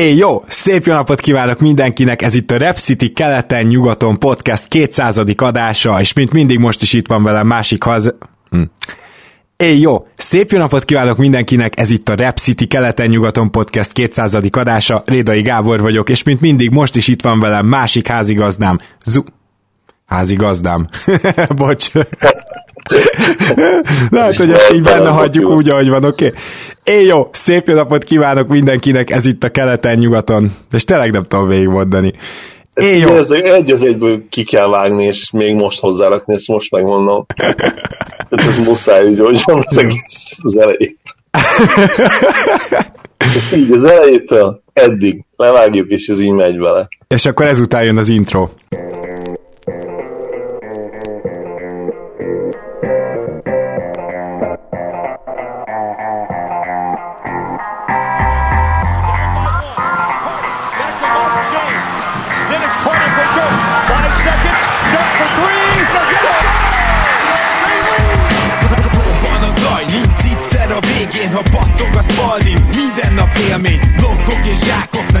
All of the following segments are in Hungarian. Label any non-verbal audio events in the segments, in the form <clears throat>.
Éj, jó! Szép jó napot kívánok mindenkinek, ez itt a Rep City keleten-nyugaton podcast 200. adása, és mint mindig most is itt van velem másik haz... Hm. Éj, jó! Szép jó napot kívánok mindenkinek, ez itt a Rep City keleten-nyugaton podcast 200. adása, Rédai Gábor vagyok, és mint mindig most is itt van velem másik házigazdám, Zu... Házigazdám. <laughs> Bocs. <laughs> Lehet, hogy ezt így benne hagyjuk úgy, ahogy van, oké? Okay? Éj jó, szép jó napot kívánok mindenkinek, ez itt a keleten-nyugaton, és tényleg nem tudom végigmondani. Éj jó. Ez egy az egyből ki kell vágni, és még most hozzárakni, ezt most megmondom. <laughs> Tehát ez muszáj, hogy hogy van az egész az elejét. Ezt így az elejétől eddig levágjuk, és ez így megy vele. És akkor ezután jön az intro. Élmény Blokkok és zsákok, na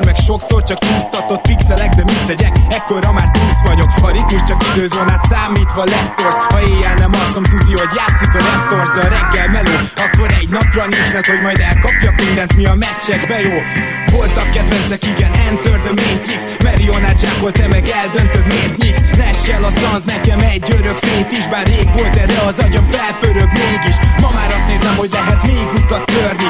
meg sokszor csak csúsztatott pixelek De mit tegyek, ekkora már túsz vagyok. A ritmus csak időzónát számítva lettorsz Ha éjjel nem alszom, tudja, hogy játszik a Raptors De a reggel meló, akkor egy napra nincs net, Hogy majd elkapjak mindent, mi a meccsekbe jó. Voltak kedvencek, igen, Enter the Matrix. Marionát zsákol, te meg eldöntöd, miért nyíksz? Nessel a szansz, nekem egy örök fét is Bár rég volt erre az agyam, felpörög mégis. Ma már azt nézem, hogy lehet még utat törni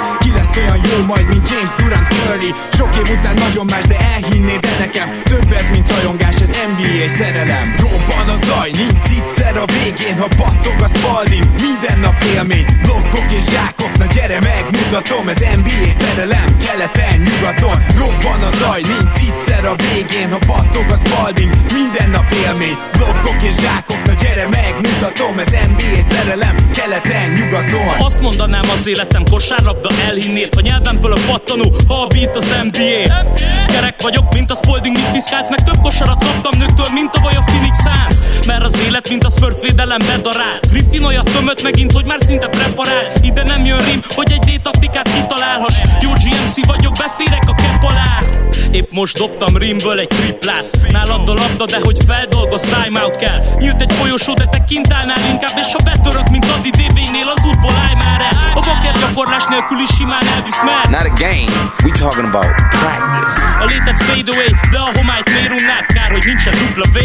lesz olyan jó majd, mint James Durant Curry. Sok év után nagyon más, de elhinnéd de nekem Több ez, mint rajongás, ez NBA szerelem. Robban a zaj, nincs egyszer a végén Ha battog a spalding, minden nap élmény Blokkok és zsákok, na gyere megmutatom Ez NBA szerelem, keleten, nyugaton Robban a zaj, nincs egyszer a végén Ha battog a spalding, minden nap élmény Blokkok és zsákok, na gyere megmutatom Ez NBA szerelem, keleten, nyugaton. Azt mondanám az életem kosárlabda elhinnél A nyelvemből a pattanó, ha a beat az NBA Kerek vagyok, mint a Spalding, mit piszkálsz Meg több kosarat kaptam nőktől, mint baj a Phoenix Suns. Mert az élet, mint a Spurs védelem bedarál. Griffin olyat tömött megint, hogy már szinte preparál Ide nem jön rim, hogy egy D-taktikát kitalálhass. Jó GMC vagyok, beférek a kepp alá. Épp most dobtam rimből egy triplát. Nálad a labda, de hogy feldolgoz, timeout kell. Nyílt egy folyosó, de te kint állnál inkább És ha betörök, mint Adi DV-nél, az útból állj már el. A baker gyakorlás nélkül is simán elvisz mert Not a game, we talking about practice. A létet fade away, de a homályt miért unnád Kár, hogy nincsen dupla V,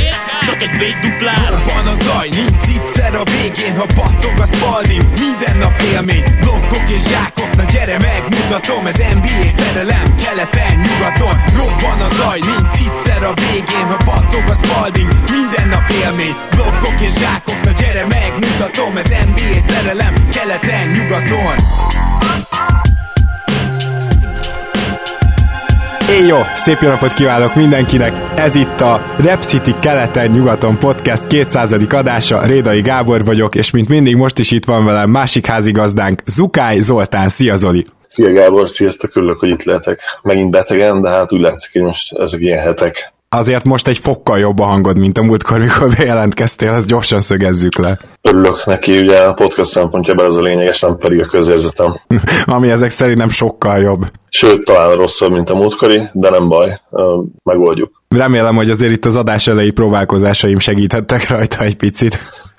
csak egy vég duplár Van a zaj, nincs egyszer a végén Ha battog a spalding, minden nap élmény Blokkok és zsákok, gyere megmutatom Ez NBA szerelem, keleten, nyugaton. Robban a zaj, nincs egyszer a végén. Ha battog a spalding, minden nap élmény. Blokkok és zsákok, na gyere megmutatom Ez NBA szerelem, keleten, nyugaton Éj jó, szép jó napot kívánok mindenkinek! Ez itt a Rep City keleten-nyugaton podcast 200. adása, Rédai Gábor vagyok, és mint mindig most is itt van velem másik házigazdánk, Zukály Zoltán. Szia Zoli! Szia Gábor, sziasztok, örülök, hogy itt lehetek. Megint betegen, de hát úgy látszik, hogy most ezek ilyen hetek. Azért most egy fokkal jobb a hangod, mint a múltkor, mikor bejelentkeztél, ezt gyorsan szögezzük le. Örülök neki, ugye a podcast szempontjából ez a lényeges, nem pedig a közérzetem. <laughs> Ami ezek szerint nem sokkal jobb. Sőt, talán rosszabb, mint a múltkori, de nem baj, megoldjuk. Remélem, hogy azért itt az adás elejé próbálkozásaim segíthettek rajta egy picit.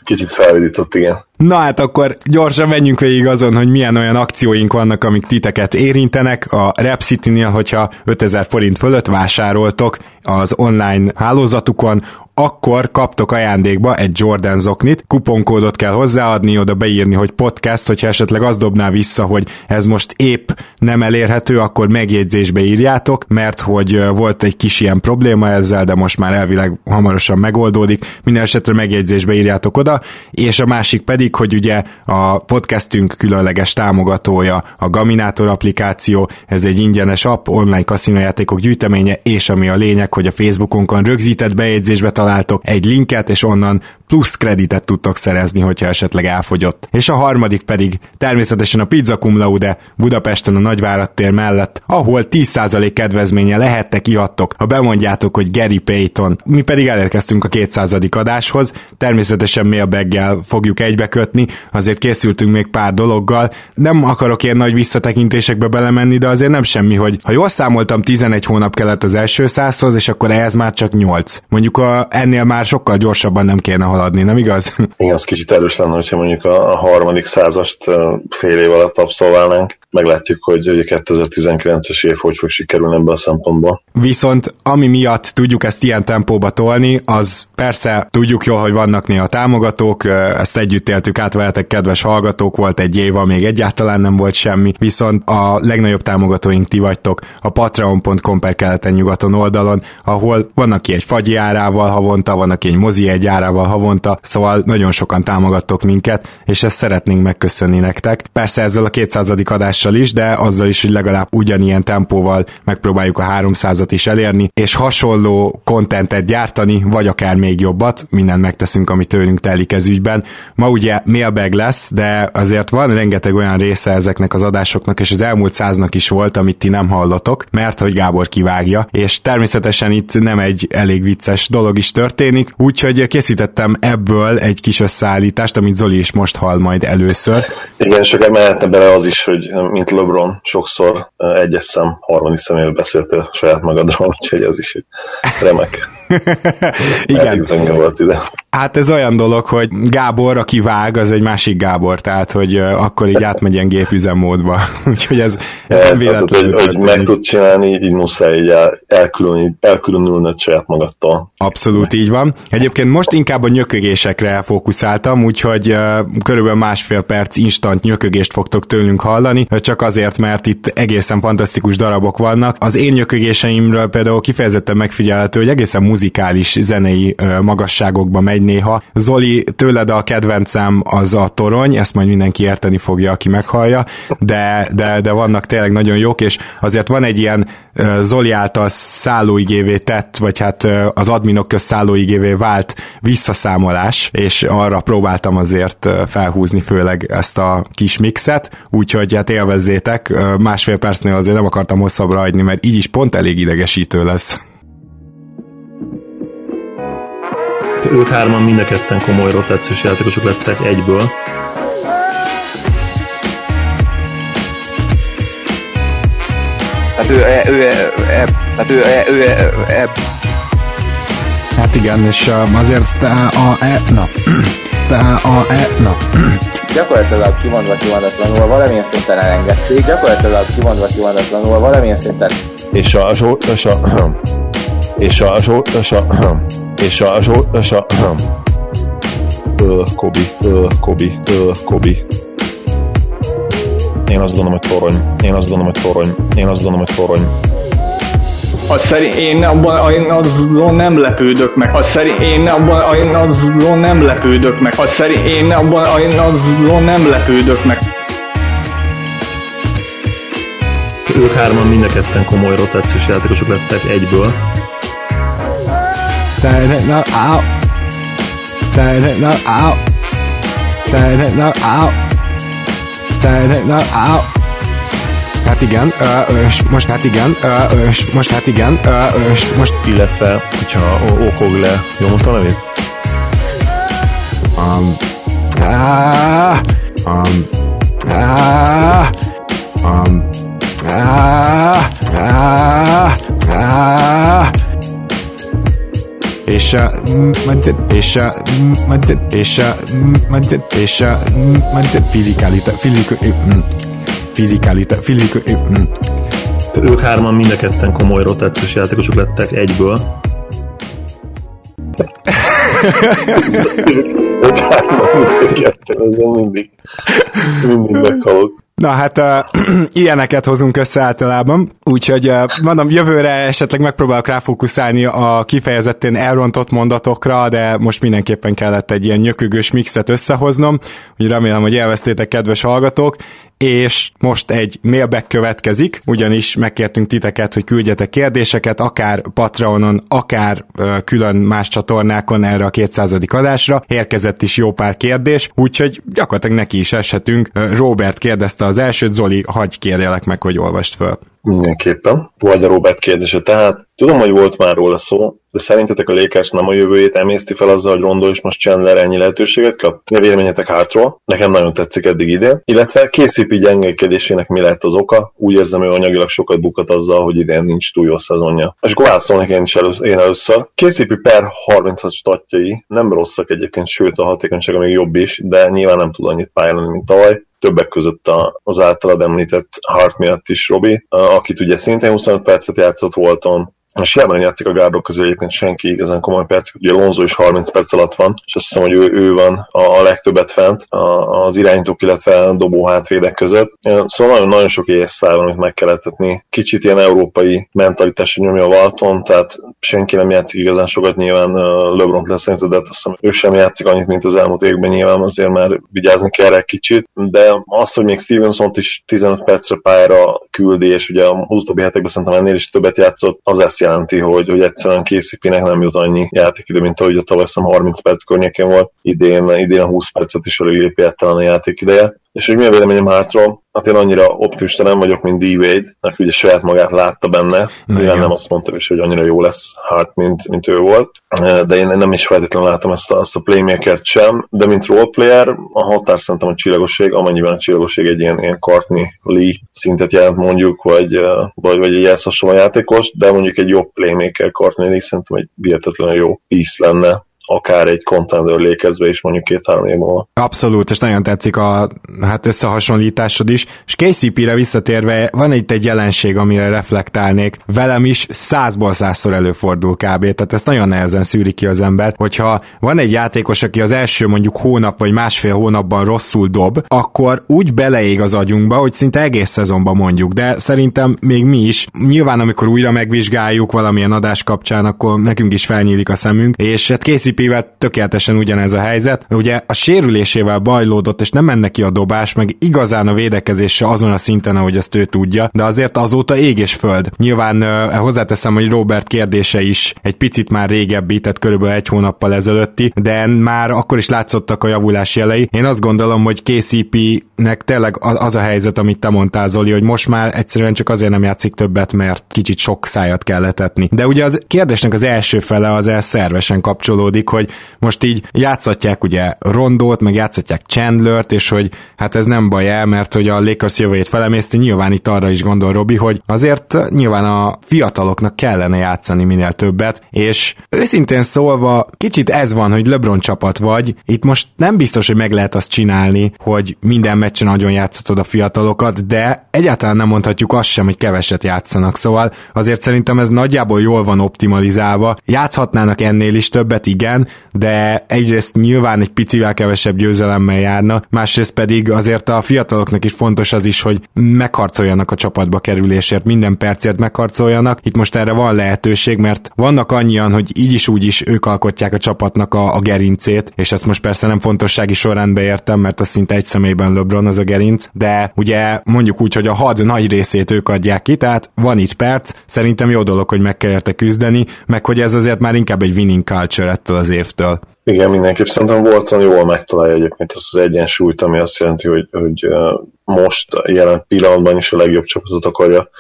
Kicsit felvidított, igen. Na hát akkor gyorsan menjünk végig azon, hogy milyen olyan akcióink vannak, amik titeket érintenek. A Rap City-nél, hogyha 5000 forint fölött vásároltok az online hálózatukon, akkor kaptok ajándékba egy Jordan zoknit, kuponkódot kell hozzáadni, oda beírni, hogy podcast, hogyha esetleg az dobná vissza, hogy ez most épp nem elérhető, akkor megjegyzésbe írjátok, mert hogy volt egy kis ilyen probléma ezzel, de most már elvileg hamarosan megoldódik. Minden esetre megjegyzésbe írjátok oda, és a másik pedig, hogy ugye a podcastünk különleges támogatója a Gaminator applikáció, ez egy ingyenes app, online kaszinójátékok gyűjteménye, és ami a lényeg, hogy a Facebookonkon rögzített bejegyzésbe találtok egy linket, és onnan plusz kreditet tudtok szerezni, hogyha esetleg elfogyott. És a harmadik pedig természetesen a Pizza Cum Laude Budapesten a Nagyvárad tér mellett, ahol 10% kedvezménye lehettek, ihattok, ha bemondjátok, hogy Gary Payton. Mi pedig elérkeztünk a 200. adáshoz, természetesen mailbaggel fogjuk egybekötni, azért készültünk még pár dologgal. Nem akarok ilyen nagy visszatekintésekbe belemenni, de azért nem semmi, hogy ha jól számoltam, 11 hónap kellett az első százhoz, és akkor ehhez már csak 8. Mondjuk a, ennél már sokkal gyorsabban nem kéne haladni, nem igaz? Igen, az kicsit erős lenne, hogyha mondjuk a, harmadik százast fél év alatt abszolválnánk. Meglátjuk, hogy a 2019-es év hogy fog sikerülni ebben a szempontból. Viszont ami miatt tudjuk ezt ilyen tempóba tolni, az persze tudjuk jól, hogy vannak néha támogatók, ezt együtt éltük át veletek, kedves hallgatók, volt egy év, még egyáltalán nem volt semmi, viszont a legnagyobb támogatóink ti vagytok a patreon.com per keleten nyugaton oldalon, ahol van, aki egy fagyi árával havonta, van, aki egy mozi egy árával havonta, szóval nagyon sokan támogattok minket, és ezt szeretnénk megköszönni nektek. Persze ezzel a 200. adással is, de azzal is, hogy legalább ugyanilyen tempóval megpróbáljuk a 300-at is elérni, és hasonló kontentet gyártani, vagy akár még jobbat, mindent megteszünk, ami tőlünk telik ez ügyben. Ma ugye mailbag lesz, de azért van rengeteg olyan része ezeknek az adásoknak, és az elmúlt száznak is volt, amit ti nem hallotok, mert hogy Gábor kivágja, és természetesen itt nem egy elég vicces dolog is történik, úgyhogy készítettem ebből egy kis összeállítást, amit Zoli is most hall majd először. Igen, és akár mehetne bele az is, hogy mint LeBron sokszor egyes szem, harmadik személyről beszéltél saját magadról, úgyhogy ez is remek Igen. volt ide. Hát ez olyan dolog, hogy Gábor, aki vág, az egy másik Gábor, tehát hogy akkor így átmegy ilyen gépüzemmódba. <laughs> Úgyhogy ez, ez nem véletlenül. Hogy, hogy meg tud csinálni, így muszáj így elkülönülni, elkülönülnöd saját magadtól. Abszolút így van. Egyébként most inkább a nyökögésekre fókuszáltam, úgyhogy körülbelül másfél perc instant nyökögést fogtok tőlünk hallani, csak azért, mert itt egészen fantasztikus darabok vannak. Az én nyökögéseimről például kifejezetten megfigyelhető, hogy egészen muzikális zenei magasságokba megy néha. Zoli, tőled a kedvencem az a torony, ezt majd mindenki érteni fogja, aki meghallja, de, de, de vannak tényleg nagyon jók, és azért van egy ilyen Zoli által szállóigévé tett, vagy hát az adminok köz szállóigévé vált visszaszámolás, és arra próbáltam azért felhúzni főleg ezt a kis mixet, úgyhogy hát élvezzétek, másfél percnél azért nem akartam hosszabbra hagyni, mert így is pont elég idegesítő lesz. Ők hárman mind a ketten komoly rotációs játékosok lettek egyből. Hát ő, ő, ő, hát ő, ő, ő, Hát igen, és azért a, e, na, a, e, na. Gyakorlatilag kimondva kimondatlanul valamilyen szinten elengedték, gyakorlatilag kimondva kimondatlanul valamilyen szinten. És a, és a, és a, és a, és a, és a és a, és a, ö, Kobi, ö, Kobi, ö, Kobi. Én azt gondolom, hogy torony. Én azt gondolom, hogy torony. Én azt gondolom, hogy torony. Az szerint én abban én azon nem lepődök meg. Az szerint én abban én azon nem lepődök meg. Az szerint én abban én azon nem lepődök meg. Ők hárman mind a ketten komoly rotációs játékosok lettek egyből. Turn it now out. Turn it now out. Turn it now out. Turn it now out. Hát igen, és most hát igen, és most hát igen, és most... Illetve, hogyha okog le, jól mondta a nevét? Um, ah, um, ah, um, ah, ah, ah, és a és a és a és a fizikálita fizikálita fizikálita ők hárman mind a ketten komoly rotációs játékosok lettek egyből. Ezzel mindig, mindig meghalok. Na hát uh, <clears throat> ilyeneket hozunk össze általában, úgyhogy uh, mondom, jövőre esetleg megpróbálok ráfókuszálni a kifejezetten elrontott mondatokra, de most mindenképpen kellett egy ilyen nyökögős mixet összehoznom, úgy remélem, hogy elvesztétek kedves hallgatók, és most egy mailback következik, ugyanis megkértünk titeket, hogy küldjetek kérdéseket, akár Patreonon, akár uh, külön más csatornákon erre a 200. adásra. Érkezett is jó pár kérdés, úgyhogy gyakorlatilag neki is eshetünk. Robert kérdezte az elsőt, Zoli, hagyj kérjelek meg, hogy olvast föl. Mindenképpen. Vagy a Robert kérdése. Tehát tudom, hogy volt már róla szó, de szerintetek a Lakers nem a jövőjét emészti fel azzal, hogy Rondo és most Chandler ennyi lehetőséget kap? Mi véleményetek hátról? Nekem nagyon tetszik eddig idén. Illetve KCP gyengélkedésének mi lett az oka? Úgy érzem, hogy anyagilag sokat bukat azzal, hogy idén nincs túl jó szezonja. És akkor válaszolnék én is először, én először. KCP per 36 statjai nem rosszak egyébként, sőt a hatékonysága még jobb is, de nyilván nem tud annyit pályálni, mint tavaly többek között az általad említett Hart miatt is Robi, akit ugye szintén 25 percet játszott Volton, és hiába játszik a gárdok közül egyébként senki igazán komoly percet, ugye Lonzo is 30 perc alatt van, és azt hiszem, hogy ő, ő van a, legtöbbet fent az irányítók, illetve a dobó hátvédek között. Szóval nagyon, nagyon sok észre van, amit meg kell etetni. Kicsit ilyen európai mentalitásra nyomja a Valton, tehát senki nem játszik igazán sokat, nyilván LeBron lesz de azt hiszem, ő sem játszik annyit, mint az elmúlt években, nyilván azért már vigyázni kell rá kicsit, de az, hogy még Stevenson-t is 15 percre pályára küldi, és ugye a utóbbi hetekben szerintem ennél is többet játszott, az ezt jelenti, hogy, hogy egyszerűen KCP-nek nem jut annyi játékidő, mint ahogy a tavaly 30 perc környékén volt, idén, idén a 20 percet is talán a játékideje. És hogy mi a véleményem Hartról? Hát én annyira optimista nem vagyok, mint D-Wade, aki ugye saját magát látta benne. Nyilván nem azt mondtam is, hogy annyira jó lesz Hart, mint, mint ő volt. De én nem is feltétlenül látom ezt a, ezt a playmakert sem. De mint roleplayer, a határ szerintem a csillagosság, amennyiben a csillagosság egy ilyen, ilyen Courtney Lee szintet jelent mondjuk, vagy, vagy, vagy egy ehhez hasonló játékos, de mondjuk egy jobb playmaker Courtney Lee szerintem egy hihetetlenül jó piece lenne akár egy contender lékezve is mondjuk két-három év múlva. Abszolút, és nagyon tetszik a hát összehasonlításod is. És KCP-re visszatérve van itt egy jelenség, amire reflektálnék. Velem is százból százszor előfordul kb. Tehát ezt nagyon nehezen szűri ki az ember, hogyha van egy játékos, aki az első mondjuk hónap vagy másfél hónapban rosszul dob, akkor úgy beleég az agyunkba, hogy szinte egész szezonban mondjuk, de szerintem még mi is. Nyilván, amikor újra megvizsgáljuk valamilyen adás kapcsán, akkor nekünk is felnyílik a szemünk, és hát KCP KCP-vel tökéletesen ugyanez a helyzet. Ugye a sérülésével bajlódott, és nem menne ki a dobás, meg igazán a védekezése azon a szinten, ahogy ezt ő tudja, de azért azóta ég és föld. Nyilván hozzáteszem, hogy Robert kérdése is egy picit már régebbi, tehát körülbelül egy hónappal ezelőtti, de már akkor is látszottak a javulás jelei. Én azt gondolom, hogy KCP-nek tényleg az a helyzet, amit te mondtál, Zoli, hogy most már egyszerűen csak azért nem játszik többet, mert kicsit sok szájat kell letetni. De ugye az kérdésnek az első fele az el szervesen kapcsolódik, hogy most így játszatják ugye Rondót, meg játszatják Chandlert, és hogy hát ez nem baj el, mert hogy a Lakers jövőjét felemészti, nyilván itt arra is gondol Robi, hogy azért nyilván a fiataloknak kellene játszani minél többet, és őszintén szólva kicsit ez van, hogy LeBron csapat vagy, itt most nem biztos, hogy meg lehet azt csinálni, hogy minden meccsen nagyon játszatod a fiatalokat, de egyáltalán nem mondhatjuk azt sem, hogy keveset játszanak, szóval azért szerintem ez nagyjából jól van optimalizálva, játszhatnának ennél is többet, igen, igen, de egyrészt nyilván egy picivel kevesebb győzelemmel járna, másrészt pedig azért a fiataloknak is fontos az is, hogy megharcoljanak a csapatba kerülésért, minden percért megharcoljanak. Itt most erre van lehetőség, mert vannak annyian, hogy így is úgy is ők alkotják a csapatnak a, a gerincét, és ezt most persze nem fontossági során beértem, mert az szinte egy személyben LeBron az a gerinc, de ugye mondjuk úgy, hogy a had nagy részét ők adják ki, tehát van itt perc, szerintem jó dolog, hogy meg kell érte küzdeni, meg hogy ez azért már inkább egy winning culture ettől az évtől. Igen, mindenképp szerintem Volton jól megtalálja egyébként azt az egyensúlyt, ami azt jelenti, hogy, hogy most jelen pillanatban is a legjobb csapatot akarja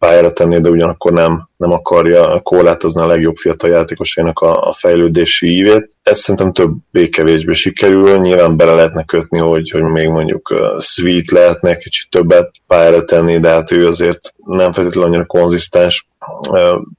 pályára tenni, de ugyanakkor nem, nem akarja korlátozni a legjobb fiatal játékosainak a, a fejlődési ívét. Ez szerintem többé-kevésbé sikerül, nyilván bele lehetne kötni, hogy, hogy még mondjuk Sweet lehetne kicsit többet pályára tenni, de hát ő azért nem feltétlenül annyira konzisztens,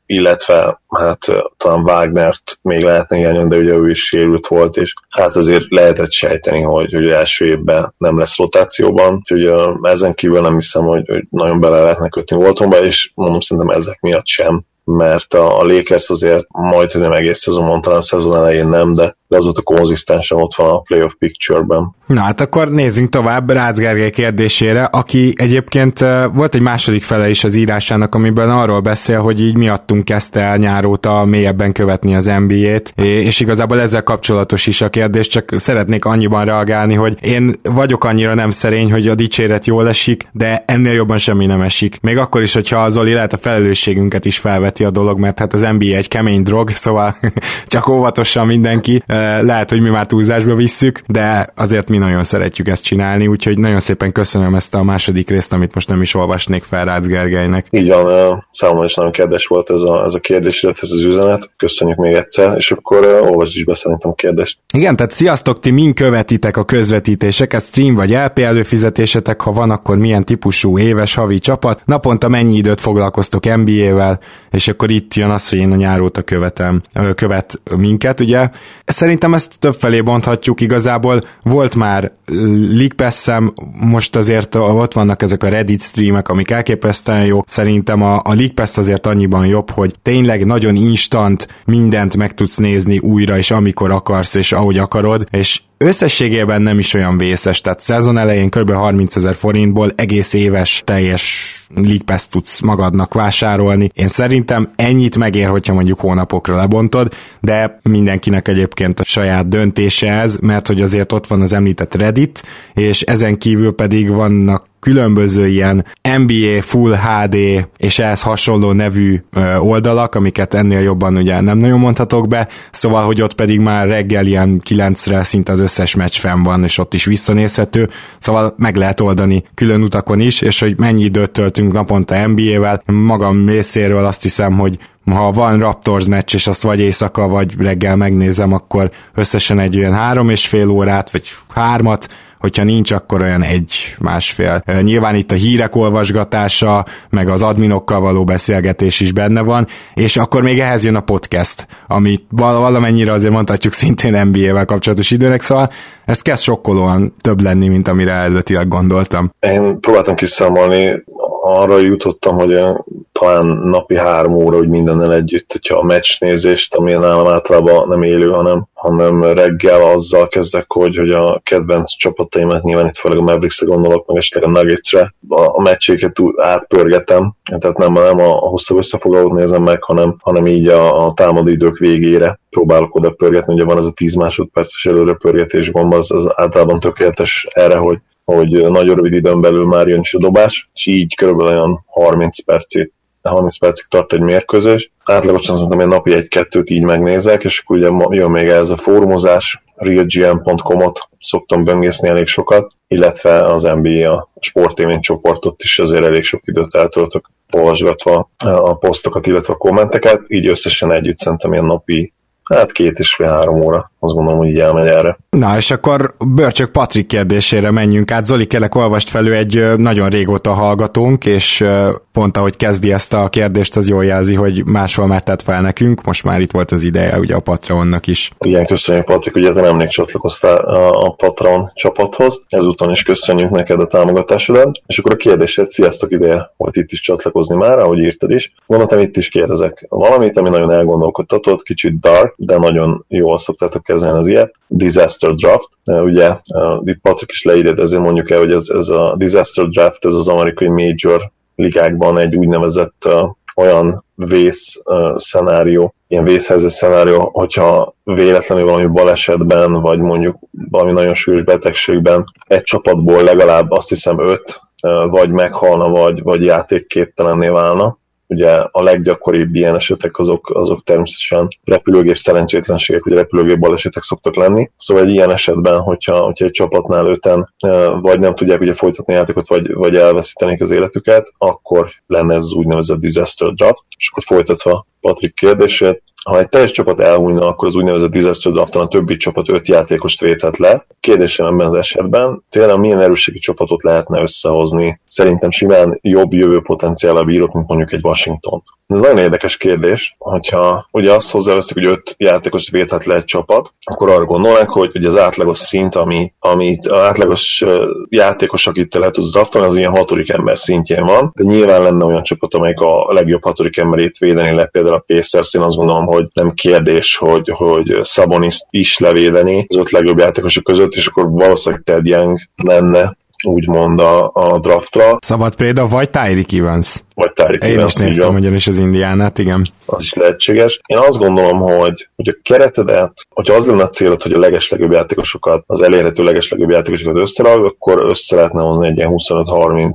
illetve hát talán Wagnert még lehetne hiányolni, de ugye ő is sérült volt, és hát azért lehetett sejteni, hogy, hogy első évben nem lesz rotációban, úgyhogy ezen kívül nem hiszem, hogy, hogy nagyon bele lehetne kötni Voltonba, és mondom, szerintem ezek miatt sem mert a, a Lakers azért nem egész szezonban, talán szezon elején nem, de, de azóta konzisztensen ott van a playoff picture-ben. Na hát akkor nézzünk tovább Rácz Gergely kérdésére, aki egyébként volt egy második fele is az írásának, amiben arról beszél, hogy így miattunk kezdte el nyáróta mélyebben követni az NBA-t, és igazából ezzel kapcsolatos is a kérdés, csak szeretnék annyiban reagálni, hogy én vagyok annyira nem szerény, hogy a dicséret jól esik, de ennél jobban semmi nem esik. Még akkor is, hogyha az Zoli lehet a felelősségünket is felveti a dolog, mert hát az NBA egy kemény drog, <laughs> szóval csak óvatosan mindenki. Lehet, hogy mi már túlzásba visszük, de azért mi nagyon szeretjük ezt csinálni, úgyhogy nagyon szépen köszönöm ezt a második részt, amit most nem is olvasnék fel Rácz Gergelynek. Így van, számomra is nagyon kedves volt ez a, ez a kérdés, illetve ez az üzenet. Köszönjük még egyszer, és akkor olvasd is be szerintem a kérdést. Igen, tehát sziasztok, ti min követitek a közvetítéseket, stream vagy LP előfizetésetek, ha van, akkor milyen típusú éves havi csapat, naponta mennyi időt foglalkoztok NBA-vel, és akkor itt jön az, hogy én a nyáróta követem, követ minket, ugye. Szerintem ezt többfelé bonthatjuk igazából. Volt már League pass most azért ott vannak ezek a Reddit streamek, amik elképesztően jó. Szerintem a, a League Pass azért annyiban jobb, hogy tényleg nagyon instant mindent meg tudsz nézni újra, és amikor akarsz, és ahogy akarod, és összességében nem is olyan vészes, tehát szezon elején kb. 30 ezer forintból egész éves teljes League Pass tudsz magadnak vásárolni. Én szerintem ennyit megér, hogyha mondjuk hónapokra lebontod, de mindenkinek egyébként a saját döntése ez, mert hogy azért ott van az említett Reddit, és ezen kívül pedig vannak különböző ilyen NBA Full HD és ehhez hasonló nevű oldalak, amiket ennél jobban ugye nem nagyon mondhatok be, szóval, hogy ott pedig már reggel ilyen 9-re szinte az összes meccs fenn van, és ott is visszanézhető, szóval meg lehet oldani külön utakon is, és hogy mennyi időt töltünk naponta NBA-vel. Magam részéről azt hiszem, hogy ha van Raptors meccs, és azt vagy éjszaka, vagy reggel megnézem, akkor összesen egy olyan három és fél órát, vagy hármat, hogyha nincs, akkor olyan egy-másfél. Nyilván itt a hírek olvasgatása, meg az adminokkal való beszélgetés is benne van, és akkor még ehhez jön a podcast, amit valamennyire azért mondhatjuk szintén NBA-vel kapcsolatos időnek, szóval ez kezd sokkolóan több lenni, mint amire eredetileg gondoltam. Én próbáltam kiszámolni, arra jutottam, hogy talán napi három óra, hogy mindennel együtt, hogyha a meccsnézést, ami nálam általában nem élő, hanem, hanem reggel azzal kezdek, hogy, hogy a kedvenc csapataimat, nyilván itt főleg a mavericks gondolok, meg esetleg a Nuggets-re, a, meccséket átpörgetem, tehát nem, nem a, hosszabb összefoglalót nézem meg, hanem, hanem így a, a támadó idők végére próbálok oda pörgetni, ugye van ez a 10 másodperces előre pörgetés gomb, az, az általában tökéletes erre, hogy hogy nagyon rövid időn belül már jön is a dobás, és így körülbelül olyan 30 percét 30 percig tart egy mérkőzés. Átlagosan szerintem én napi egy-kettőt így megnézek, és akkor ugye jön még ez a fórumozás, realgm.com-ot szoktam böngészni elég sokat, illetve az NBA a sportémény csoportot is azért elég sok időt eltöltök olvasgatva a posztokat, illetve a kommenteket, így összesen együtt szerintem ilyen napi Hát két és fél-három óra, azt gondolom, hogy így elmegy erre. Na, és akkor Börcsök Patrik kérdésére menjünk át. Zoli Kelek olvast felő egy nagyon régóta hallgatónk, és pont ahogy kezdi ezt a kérdést, az jól jelzi, hogy máshol már tett fel nekünk, most már itt volt az ideje ugye a Patreonnak is. Igen, köszönjük Patrik, ugye te nemrég csatlakoztál a Patreon csapathoz, ezúton is köszönjük neked a támogatásodat, és akkor a kérdésed, sziasztok ideje volt itt is csatlakozni már, ahogy írtad is. Gondoltam, itt is kérdezek valamit, ami nagyon elgondolkodtatott, kicsit dark, de nagyon jól szoktátok kezelni az ilyet. Disaster Draft, ugye itt Patrik is leírja, ezért mondjuk el, hogy ez, ez a Disaster Draft, ez az amerikai major ligákban egy úgynevezett olyan vész uh, szenárió, ilyen vészhelyzet szenárió, hogyha véletlenül valami balesetben, vagy mondjuk valami nagyon súlyos betegségben egy csapatból legalább azt hiszem öt vagy meghalna, vagy, vagy játékképtelenné válna, ugye a leggyakoribb ilyen esetek azok, azok természetesen repülőgép szerencsétlenségek, vagy repülőgép balesetek szoktak lenni. Szóval egy ilyen esetben, hogyha, hogyha egy csapatnál öten vagy nem tudják ugye folytatni a játékot, vagy, vagy elveszítenék az életüket, akkor lenne ez az úgynevezett disaster draft. És akkor folytatva Patrik kérdését, ha egy teljes csapat elhújna, akkor az úgynevezett disaster drafton a többi csapat öt játékost véthet le. Kérdésem ebben az esetben, tényleg milyen erősségi csapatot lehetne összehozni? Szerintem simán jobb jövő potenciállal bírok, mint mondjuk egy Washington. Ez nagyon érdekes kérdés, hogyha ugye azt hozzáveszik, hogy öt játékost védhet le egy csapat, akkor arra gondolnánk, hogy ugye az átlagos szint, ami, amit az átlagos játékos, akit te le tudsz draftolni, az ilyen hatodik ember szintjén van, de nyilván lenne olyan csapat, amelyik a legjobb hatodik emberét védeni le, például a Pacers, én azt gondolom, hogy nem kérdés, hogy, hogy Sabonis is levédeni az öt legjobb játékosok között, és akkor valószínűleg Ted Young lenne úgymond a, a draftra. Szabad példa, vagy Tyreek Evans. Vagy Tyreek Én is néztem ugyanis az Indiánát, igen. Az is lehetséges. Én azt gondolom, hogy, hogy a keretedet, hogyha az lenne a célod, hogy a legeslegjobb játékosokat, az elérhető legeslegjobb játékosokat összerakd, akkor össze lehetne hozni egy ilyen 25-30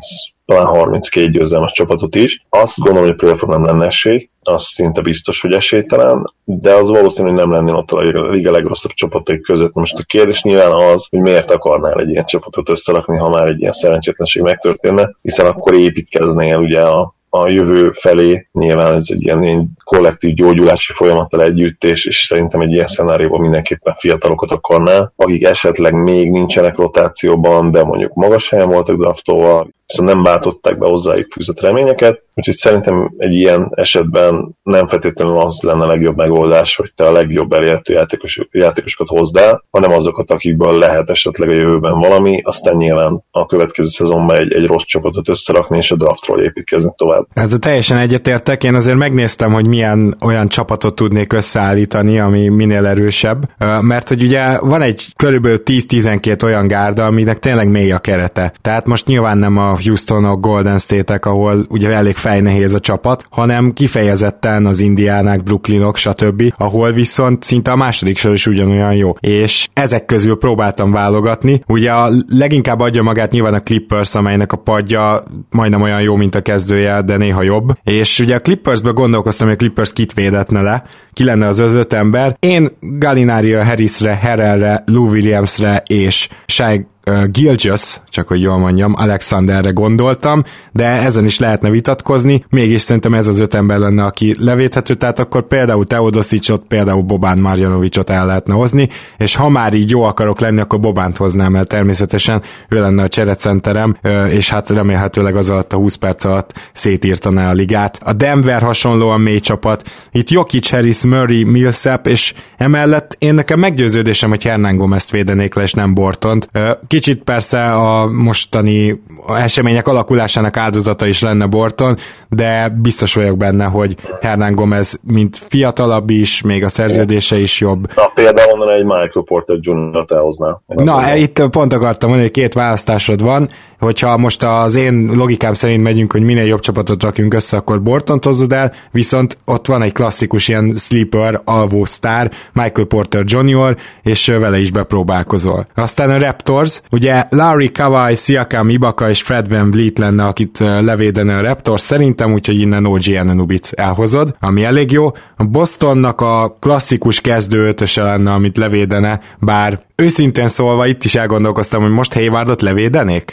talán 32 győzelmes csapatot is. Azt gondolom, hogy playoffra nem lenne esély, az szinte biztos, hogy esélytelen, de az valószínű, hogy nem lennél ott a liga legrosszabb csapatok között. Most a kérdés nyilván az, hogy miért akarnál egy ilyen csapatot összerakni, ha már egy ilyen szerencsétlenség megtörténne, hiszen akkor építkeznél ugye a, a jövő felé, nyilván ez egy ilyen, ilyen kollektív gyógyulási folyamattal együtt, és, és szerintem egy ilyen szenárióban mindenképpen fiatalokat akarná, akik esetleg még nincsenek rotációban, de mondjuk magas helyen voltak draftolva, viszont nem váltották be hozzájuk fűzött reményeket, úgyhogy szerintem egy ilyen esetben nem feltétlenül az lenne a legjobb megoldás, hogy te a legjobb elérhető játékos, játékosokat hozd el, hanem azokat, akikből lehet esetleg a jövőben valami, aztán nyilván a következő szezonban egy, egy rossz csapatot összerakni, és a draftról építkezni tovább. Ez a teljesen egyetértek, én azért megnéztem, hogy milyen olyan csapatot tudnék összeállítani, ami minél erősebb, mert hogy ugye van egy körülbelül 10-12 olyan gárda, aminek tényleg mély a kerete. Tehát most nyilván nem a Houstonok, Golden State-ek, ahol ugye elég fejnehéz a csapat, hanem kifejezetten az Indiánák, Brooklynok, stb., ahol viszont szinte a második sor is ugyanolyan jó. És ezek közül próbáltam válogatni. Ugye a leginkább adja magát nyilván a Clippers, amelynek a padja majdnem olyan jó, mint a kezdője, de néha jobb. És ugye a Clippersből gondolkoztam, hogy a Clippers kit védetne le, ki lenne az öt ember. Én Gallinari-ra, Harrisre, Herrelre, Lou Williamsre és Shai Gilgis, csak hogy jól mondjam, Alexanderre gondoltam, de ezen is lehetne vitatkozni, mégis szerintem ez az öt ember lenne, aki levéthető, tehát akkor például Teodosicsot, például Bobán Marjanovicsot el lehetne hozni, és ha már így jó akarok lenni, akkor Bobánt hoznám el természetesen, ő lenne a cserecenterem, és hát remélhetőleg az alatt a 20 perc alatt szétírtaná a ligát. A Denver hasonlóan mély csapat, itt Jokic, Harris, Murray, Millsap, és emellett én nekem meggyőződésem, hogy Hernán Gomez védenék le, és nem Bortont. Kicsit persze a mostani események alakulásának áldozata is lenne Borton, de biztos vagyok benne, hogy Hernán Gomez mint fiatalabb is, még a szerződése is jobb. Na, például onnan egy Michael Porter Jr.-t elhozná. Na, itt pont akartam mondani, hogy két választásod van, hogyha most az én logikám szerint megyünk, hogy minél jobb csapatot rakjunk össze, akkor Bortont hozod el, viszont ott van egy klasszikus ilyen sleeper, alvó sztár, Michael Porter Jr., és vele is bepróbálkozol. Aztán a Raptors, ugye Larry Kawai, Siakam, Ibaka és Fred Van Vliet lenne, akit levédene a Raptors szerintem, úgyhogy innen OG Ananubit elhozod, ami elég jó. A Bostonnak a klasszikus kezdő ötöse lenne, amit levédene, bár őszintén szólva itt is elgondolkoztam, hogy most Haywardot levédenék?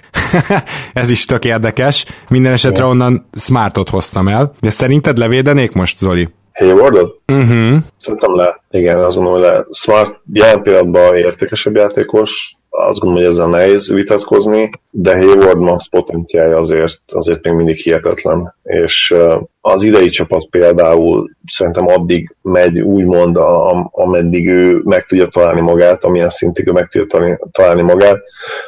<laughs> Ez is tök érdekes. Minden esetre onnan Smartot hoztam el. De szerinted levédenék most, Zoli? Haywardot? Uh-huh. Szerintem le. Igen, azt gondolom, hogy le. Smart jelen pillanatban értékesebb játékos, azt gondolom, hogy ezzel nehéz vitatkozni, de Hayward max potenciálja azért, azért még mindig hihetetlen, és az idei csapat például szerintem addig megy úgymond, ameddig ő meg tudja találni magát, amilyen szintig ő meg tudja találni magát,